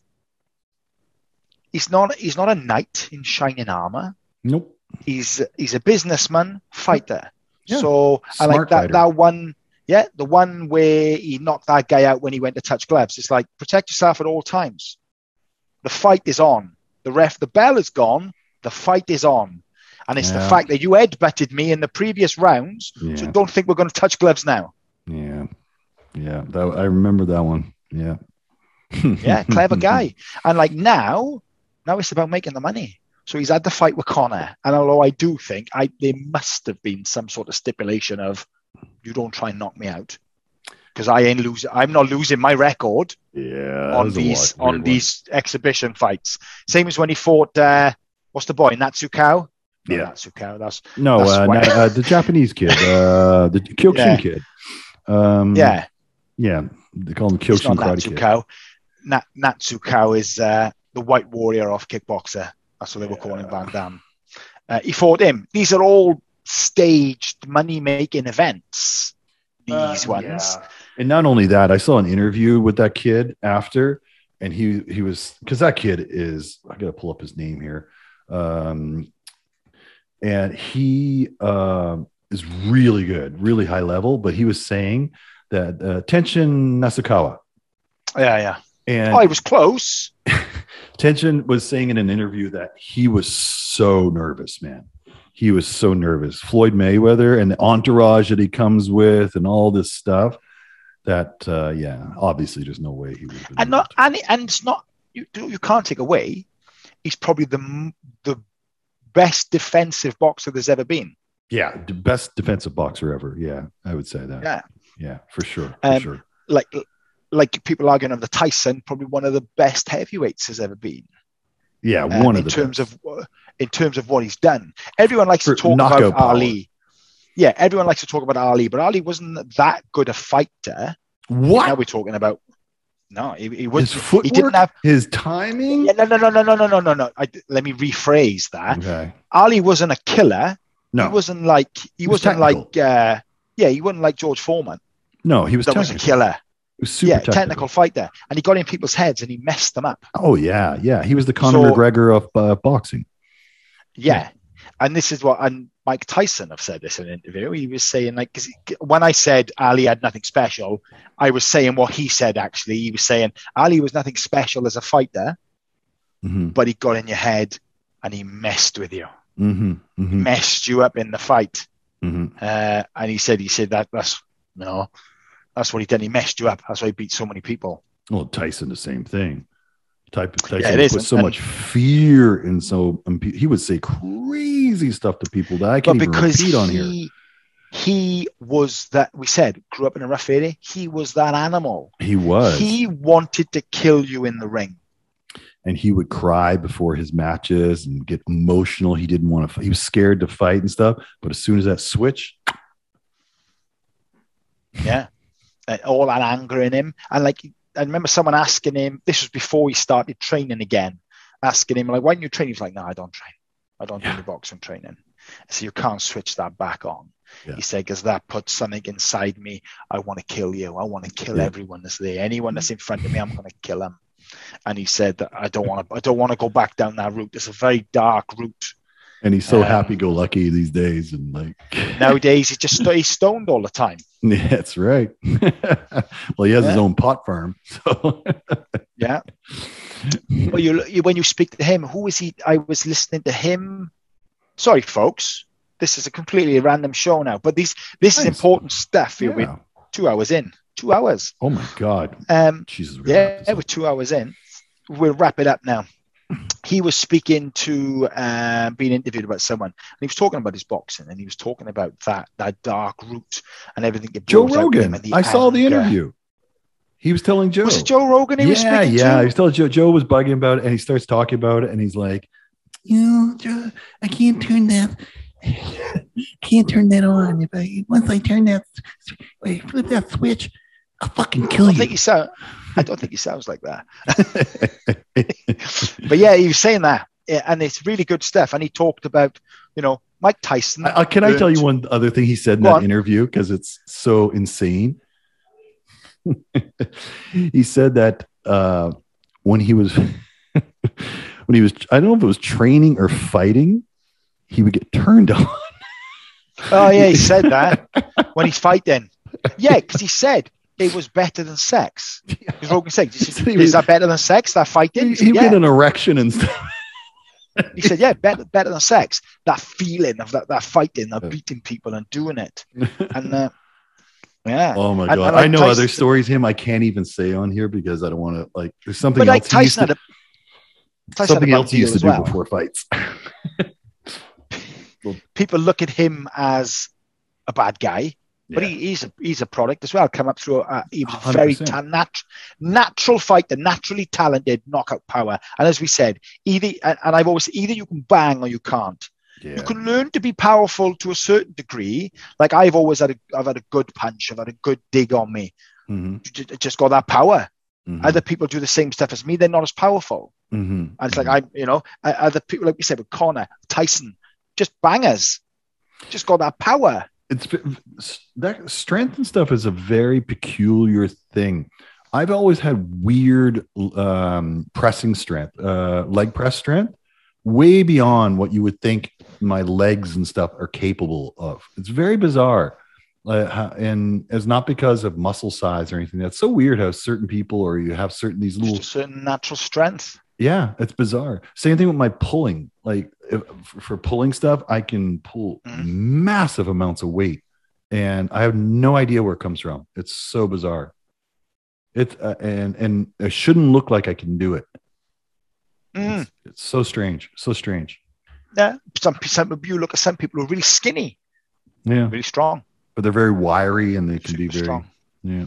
he's not he's not a knight in shining armor. Nope. He's he's a businessman fighter. Yeah. So I like that fighter. that one. Yeah, the one where he knocked that guy out when he went to touch gloves. It's like protect yourself at all times. The fight is on. The ref, the bell is gone. The fight is on, and it's the fact that you headbutted me in the previous rounds. So don't think we're going to touch gloves now. Yeah. Yeah. That, I remember that one. Yeah. Yeah, clever guy. And like now, now it's about making the money. So he's had the fight with Conor, and although I do think I there must have been some sort of stipulation of you don't try and knock me out because I ain't losing. I'm not losing my record Yeah. on these on one. these exhibition fights. Same as when he fought uh, what's the boy Natsukao? No, Yeah. Natsukao. That's No, That's uh, na- uh, the Japanese kid, uh, the Kyokushin Yeah. kid. Um, yeah. yeah, they call him Kyokushin Karate Kid. Natsukao. Nat, Natsukao is uh, the white warrior off kickboxer. That's what they were calling Van Damme. Uh, he fought him. These are all staged money making events. These Uh, ones. yeah. And not only that, I saw an interview with that kid after, and he he was because that kid is I got to pull up his name here, um, and he um is really good, really high level. But he was saying that uh, Tenshin Nasukawa Yeah, yeah. and Oh, he was close. Tenshin was saying in an interview that he was so nervous, man. He was so nervous. Floyd Mayweather and the entourage that he comes with and all this stuff. that uh, yeah, obviously there's no way he would. and not and and it's not you you can't take away. He's probably the the best defensive boxer there's ever been. yeah, the best defensive boxer ever. Yeah, I would say that. Yeah. yeah, for sure, for Um, sure. Like like people arguing of the Tyson, probably one of the best heavyweights has ever been. Yeah, um, one of in the terms best. of in terms of what he's done. Everyone likes For to talk about power. Ali. Yeah, everyone likes to talk about Ali, but Ali wasn't that good a fighter. What now what we're talking about. No, he, he his footwork, He didn't have. his timing. Yeah, no, no, no, no, no, no, no, no, no. I, let me rephrase that. Okay, Ali wasn't a killer. no, He wasn't like. He, was wasn't technical. like. Uh, yeah, he wasn't like George Foreman. no, he was That was a killer. Super yeah, technical. technical there, and he got in people's heads and he messed them up. Oh yeah, yeah. He was the Conor So- McGregor of uh, boxing. Yeah. And this is what, and Mike Tyson have said this in an interview. He was saying, like, because when I said Ali had nothing special, I was saying what he said actually. He was saying Ali was nothing special as a fighter, hmm but he got in your head and he messed with you, hmm hmm messed you up in the fight. hmm Uh, and he said, he said that that's, you know, that's what he did. He messed you up. That's why he beat so many people. Well, Tyson, the same thing. Type Tyson Yeah, is, put so and- much fear in so um, and he would say crazy stuff to people that I can't even repeat on here. he, he was that, we said, grew up in a rough area, he was that animal. He was, He wanted to kill you in the ring. and he would cry before his matches and get emotional. He didn't want to. He was scared to fight and stuff. But as soon as that switch, Yeah. And all that anger in him. And like, I remember someone asking him, this was before he started training again, asking him, like, why don't you train? He's like, no, I don't train. I don't do Yeah. any boxing training. So you can't switch that back on. Yeah. He said, because that puts something inside me. I want to kill you. I want to kill Yeah. everyone that's there. Anyone that's in front of me, I'm going to kill them. And he said that I don't want to. I don't want to go back down that route. It's a very dark route. And he's so Um, happy-go-lucky these days, and like Nowadays, he just he's stoned all the time. Yeah, that's right. well, he has his own pot farm, so Yeah. Well, you, you when you speak to him, who is he? I was listening to him. Sorry, folks. This is a completely random show now, but these this is important stuff. Here yeah. We're two hours in. Two hours. Oh my god, Um, Jesus! yeah, we're two hours in. We'll wrap it up now. He was speaking to, uh, being interviewed about someone, and he was talking about his boxing, and he was talking about that that dark route and everything. Joe blows out with him Rogan. I saw the interview. He was telling Joe. Was it Joe Rogan he yeah, was speaking yeah. to? He was telling Joe. Joe was bugging about it, and he starts talking about it, and he's like, "You know, Joe, I can't turn that. Can't turn that on. If I once I turn that, wait, flip that switch, I'll fucking kill you." think he sound, I don't think he sounds like that. But yeah, he was saying that, and it's really good stuff. And he talked about, you know, Mike Tyson. I- can I tell you one other thing he said in Go that on. interview because it's so insane? he said that uh, when he was when he was I don't know if it was training or fighting, he would get turned on. Oh yeah, he said that when he's fighting. Yeah, because he said it was better than sex. Because Rogan said, he said, He was- "Is that better than sex? That fighting?" he said, he yeah. get an erection and stuff. he said, "Yeah, better, better than sex. That feeling of that, that fighting, of beating people and doing it." And uh, yeah, Oh my god! and like I know Tyson- other stories. Him, I can't even say on here because I don't want to like. There's something but like else. he used Tyson to- had a Tyson something had else he used to do well. before fights. People look at him as a bad guy. But Yeah. he, he's a he's a product as well. Come up through. Uh, he was a very 100%. ta- nat- natural fighter, naturally talented, knockout power. And as we said, either and, and I've always either you can bang or you can't. yeah. You can learn to be powerful to a certain degree. Like I've always had a I've had a good punch. I've had a good dig on me. Mhm, You just got that power. mhm, Other people do the same stuff as me. They're not as powerful. mhm, And it's like I, you know, other people like we said with Conor, Tyson, just bangers. Just got that power. It's that strength and stuff is a very peculiar thing. I've always had weird um, pressing strength, uh, leg press strength, way beyond what you would think my legs and stuff are capable of. It's very bizarre. Uh, and it's not because of muscle size or anything. That's so weird how certain people or you have certain these little certain natural strength. yeah, it's bizarre. Same thing with my pulling. Like if, for, pulling stuff, I can pull Mhm. massive amounts of weight, and I have no idea where it comes from. It's so bizarre. It's uh, and and it shouldn't look like I can do it. Mm. It's, it's so strange, so strange. Yeah, some some you look at some people who are really skinny, Yeah, really strong, but they're very wiry and they can be very strong, yeah.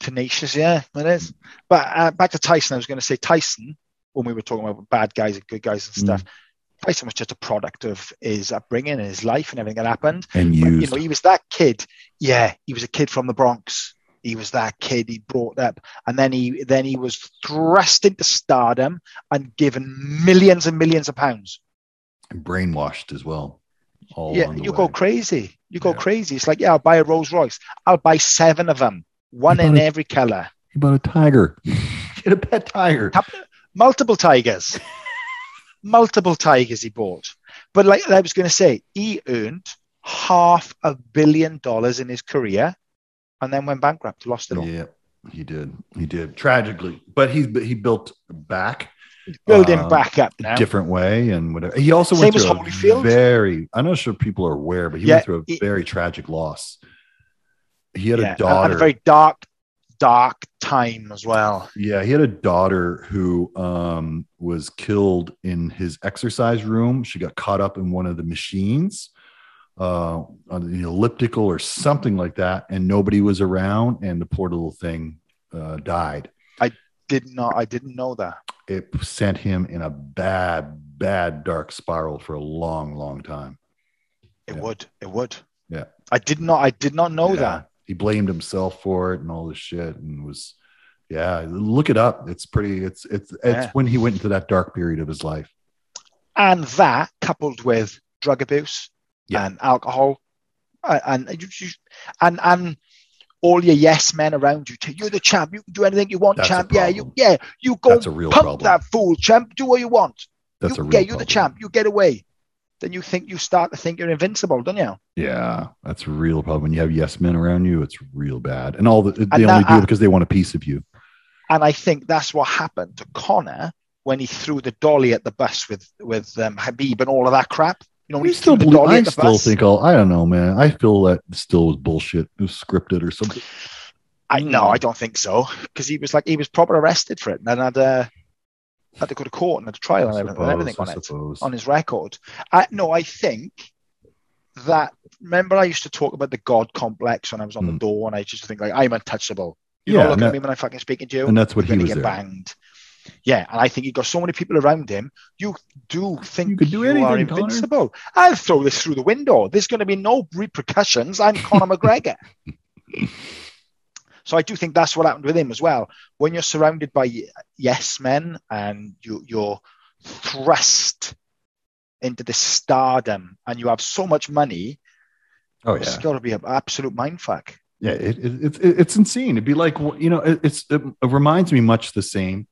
tenacious. Yeah, it is. But uh, back to Tyson, I was going to say Tyson when we were talking about bad guys and good guys and mm. stuff. Tyson was just a product of his upbringing and his life and everything that happened. and But, you know, he was that kid. Yeah, he was a kid from the Bronx. He was that kid. He brought up, and then he then he was thrust into stardom and given millions and millions of pounds. and brainwashed as well. All yeah, you way. go crazy. You go Yeah. crazy. It's like, yeah, I'll buy a Rolls Royce. I'll buy seven of them, one in a- every color, He bought a tiger. Get a pet tiger. Multiple tigers, multiple tigers he bought. But like I was going to say, he earned half a billion dollars in his career, and then went bankrupt, lost it all. Yeah, he did. He did tragically, but he he built back Building Uh, back up now. different way and whatever. He also Same went as through a Holyfield. very. I'm not sure people are aware, but he Yeah, went through a very tragic loss. He had Yeah, a daughter. a very dark, dark time as well. Yeah, he had a daughter who um, was killed in his exercise room. She got caught up in one of the machines, uh, on the elliptical or something like that, and nobody was around, and the poor little thing uh, died. I did not. I didn't know that. It sent him in a bad, bad dark spiral for a long, long time. It Yeah. would. It would. Yeah. I did not. I did not know Yeah. that. He blamed himself for it and all this shit, and was, yeah. Look it up. It's pretty. It's it's it's Yeah. when he went into that dark period of his life. And that coupled with drug abuse Yeah. and alcohol, uh, and and and all your yes men around you. You're the champ. You can do anything you want, That's champ. Yeah, you yeah. You go That's a real pump problem. that fool, champ. Do what you want. That's you, a real yeah, you're problem. the champ. You get away. Then you think you start to think you're invincible, don't you? Yeah, that's a real problem. When you have yes men around you, it's real bad. And all the, they And only that- do it because they want a piece of you. And I think that's what happened to Conor when he threw the dolly at the bus with with um, Khabib and all of that crap. You know, when he still, threw the dolly I at the still bus. think all. I don't know, man. I feel that still was bullshit. It was scripted or something. I no, Mm. I don't think so because he was like he was proper arrested for it and then had uh, had to go to court and had a trial and everything, and everything on it on his record. I, no, I think that remember I used to talk about the God complex when I was on the Mm. door and I just think like I'm untouchable. You Yeah, know, look at that- me when I'm fucking speaking to you. and that's what he was get there. banged. Yeah, and I think he got so many people around him. You do think You could do you are anything, Conor. invincible. I'll throw this through the window. There's going to be no repercussions. I'm Conor McGregor. So I do think that's what happened with him as well. When you're surrounded by yes men and you, you're thrust into this stardom and you have so much money, Oh it's yeah, got to be an absolute mindfuck. yeah. It, it, it's it's insane. It'd be like you know, it, it's it, reminds me much the same.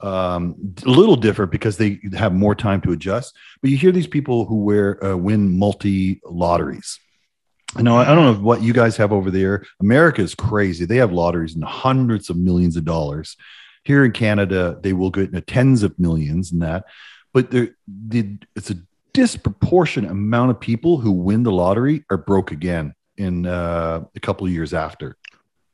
Um, a little different because they have more time to adjust. But you hear these people who wear uh, win multi lotteries. I know I don't know what you guys have over there. America is crazy. They have lotteries in hundreds of millions of dollars. Here in Canada, they will get into tens of millions and that. But there, the, it's a disproportionate amount of people who win the lottery are broke again in uh, a couple of years after.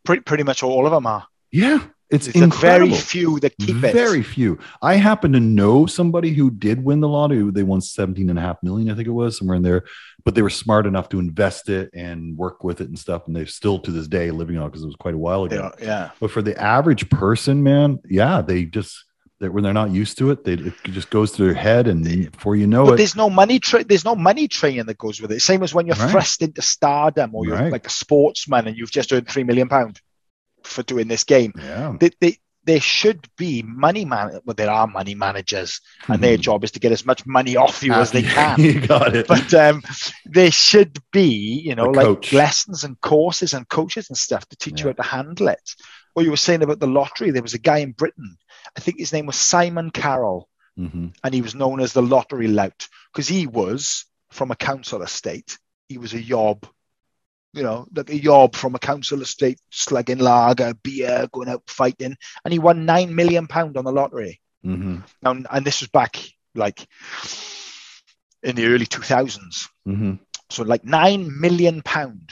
Pretty, pretty much all of them are. Yeah, it's, It's incredible. very few that keep it. Very few. I happen to know somebody who did win the lottery. They won 17 and a half million, I think it was, somewhere in there. But they were smart enough to invest it and work with it and stuff. And they're still to this day living on it because it was quite a while ago. Yeah, yeah. But for the average person, man, yeah, they just they, when they're not used to it, they it just goes to their head, and before you know But it, there's no money. Tra- there's no money training that goes with it. Same as when you're Right. thrust into stardom, or you're Right. like a sportsman and you've just earned three million pound for doing this game. yeah, They, they, there should be money man. Well, there are money managers, and their Mhm. job is to get as much money off you as they can. you got it. but um, there should be, you know, like lessons and courses and coaches and stuff to teach you how to handle it. Or you were saying about the lottery. There was a guy in Britain. I think his name was Simon Carroll Mhm. and he was known as the lottery lout because he was from a council estate. He was a yob, you know, like a yob from a council estate, slugging lager, beer, going out fighting, and he won nine million pound on the lottery. Mhm. Now, and this was back like in the early two thousands. Mhm. So like nine million pound.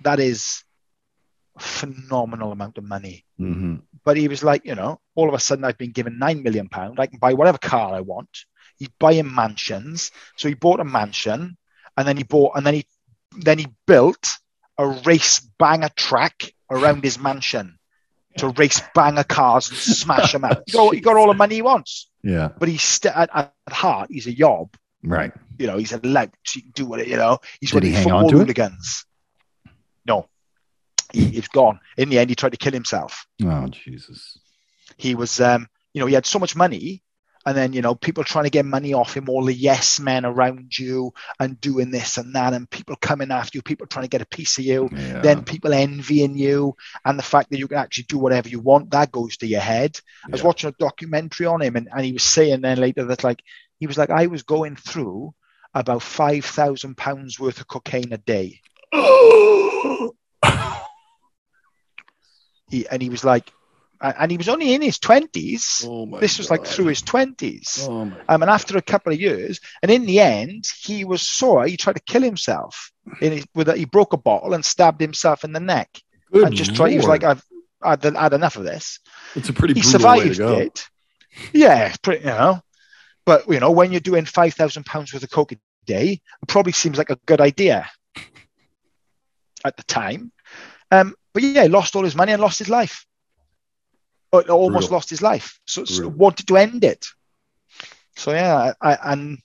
That is phenomenal amount of money. hmm But he was like, you know, all of a sudden I've been given nine million pound. I can buy whatever car I want. He's buying mansions. So he bought a mansion, and then he bought, and then he, then he built a race banger track around his mansion to race banger cars and smash them out. He got, he got all the money he wants, Yeah. but he's st- at, at heart he's a yob. Right. You know, he's a lout. He can do what you know. He's Did one he of football on to it? hooligans. No, he, he's gone. In the end, he tried to kill himself Oh Jesus. he was um you know he had so much money and then you know people trying to get money off him all the yes men around you and doing this and that and people coming after you people trying to get a piece of you Yeah. then people envying you and the fact that you can actually do whatever you want that goes to your head. I was watching a documentary on him and, and he was saying then later that like he was like i was going through about 5000 pounds worth of cocaine a day. He, and he was like and he was only in his 20s oh this was like through his 20s Oh um, and after a couple of years and in the end he was sore. He tried to kill himself in his, with a, he broke a bottle and stabbed himself in the neck. Good and just tried he was like i've I'd had enough of this. It's a pretty he brutal way to survived it. Yeah pretty, you know. But you know when you're doing 5000 pounds worth of coke a day it probably seems like a good idea at the time. Um, but yeah he lost all his money and lost his life almost Brutal. lost his life. So, so wanted to end it. So yeah I, and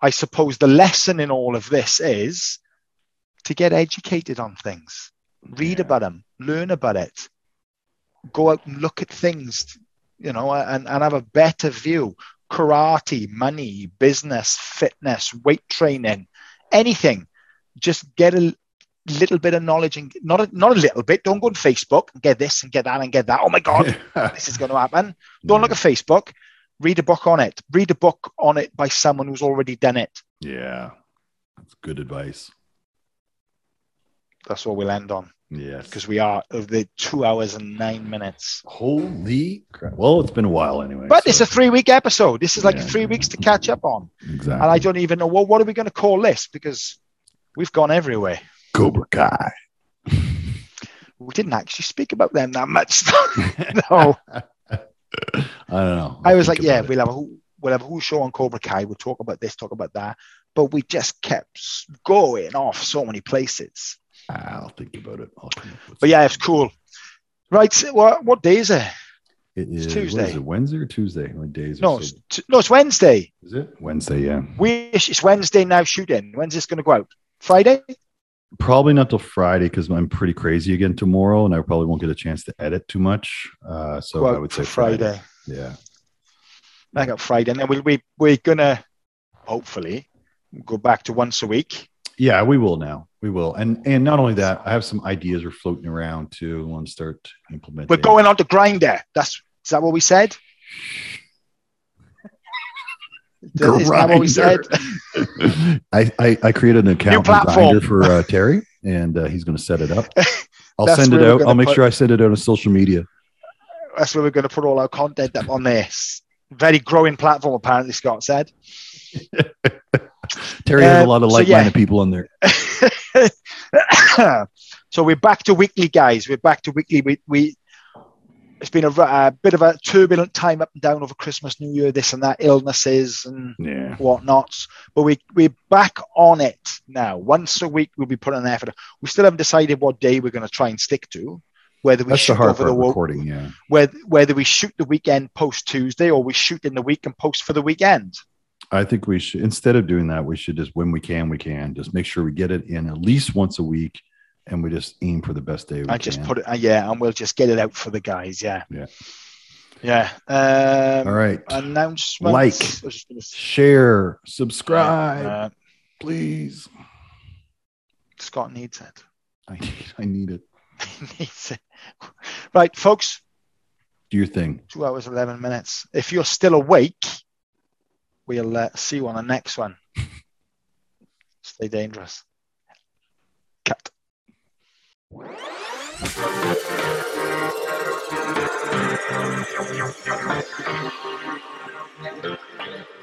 i suppose the lesson in all of this is to get educated on things. Read Yeah. about them learn about it. Go out and look at things you know and, and have a better view. Karate money business fitness weight training anything. Just get a little bit of knowledge and not a, not a little bit don't go on facebook and get this and get that and get that oh my god this is going to happen don't look at facebook read a book on it read a book on it by someone who's already done it Yeah. That's good advice. that's what we'll end on Yes. because we are of the two hours and nine minutes Holy crap. Well, it's been a while anyway. but so- it's a three week episode this is like Yeah. three weeks to catch up on exactly. and I don't even know well, what are we going to call this because we've gone everywhere. Cobra Kai. We didn't actually speak about them that much. no, I don't know. I I'll was like, yeah, it. we'll have a who, we'll have a who show on Cobra Kai. We'll talk about this, talk about that, but we just kept going off so many places. I'll think about it. I'll come up with But yeah, it's cool. Right, so what what day is it? It is it's Tuesday. is it, Wednesday or Tuesday? What days? No, it's, t- no, it's Wednesday. is it Wednesday? Yeah. We it's Wednesday now. Shooting. When's this going to go out? Friday. Probably not till Friday because I'm pretty crazy again tomorrow, and I probably won't get a chance to edit too much. Uh, so go I would say Friday. Friday. Yeah. I got Friday, and then we'll we we're gonna hopefully go back to once a week. Yeah, we will now. We will, and and not only that, I have some ideas are floating around too. I want to start implementing. We're going on to Grindr. That's is that what we said? Is that what we said? I, I I created an account on platform. Grindr for uh, Terry, and uh, he's going to set it up. I'll That's send it where we're out. gonna I'll make put- sure I send it out on social media. That's where we're going to put all our content up on this. Very growing platform, apparently. Scott said. Terry has a Uh, lot of so like-minded yeah. people on there. so we're back to weekly, guys. We're back to weekly. We, we it's been a, a bit of a turbulent time up and down over Christmas, New Year, this and that, illnesses and Yeah, whatnots. But we we're back on it now. Once a week, we'll be putting an effort. We still haven't decided what day we're going to try and stick to. Whether we that's the shoot hard over the recording. Yeah, whether whether we shoot the weekend post Tuesday or we shoot in the week and post for the weekend. I think we should instead of doing that, we should just when we can, we can just make sure we get it in at least once a week, and we just aim for the best day. We I just can. put it, uh, yeah, and we'll just get it out for the guys. Yeah, Yeah. yeah. Um, All right, Announcements. Like. I was just gonna share, subscribe, Uh, please. Scott needs it. I need, I need it. He needs it. Right, folks. Do your thing. Two hours eleven minutes. If you're still awake, we'll uh, see you on the next one. Stay dangerous. Thank you.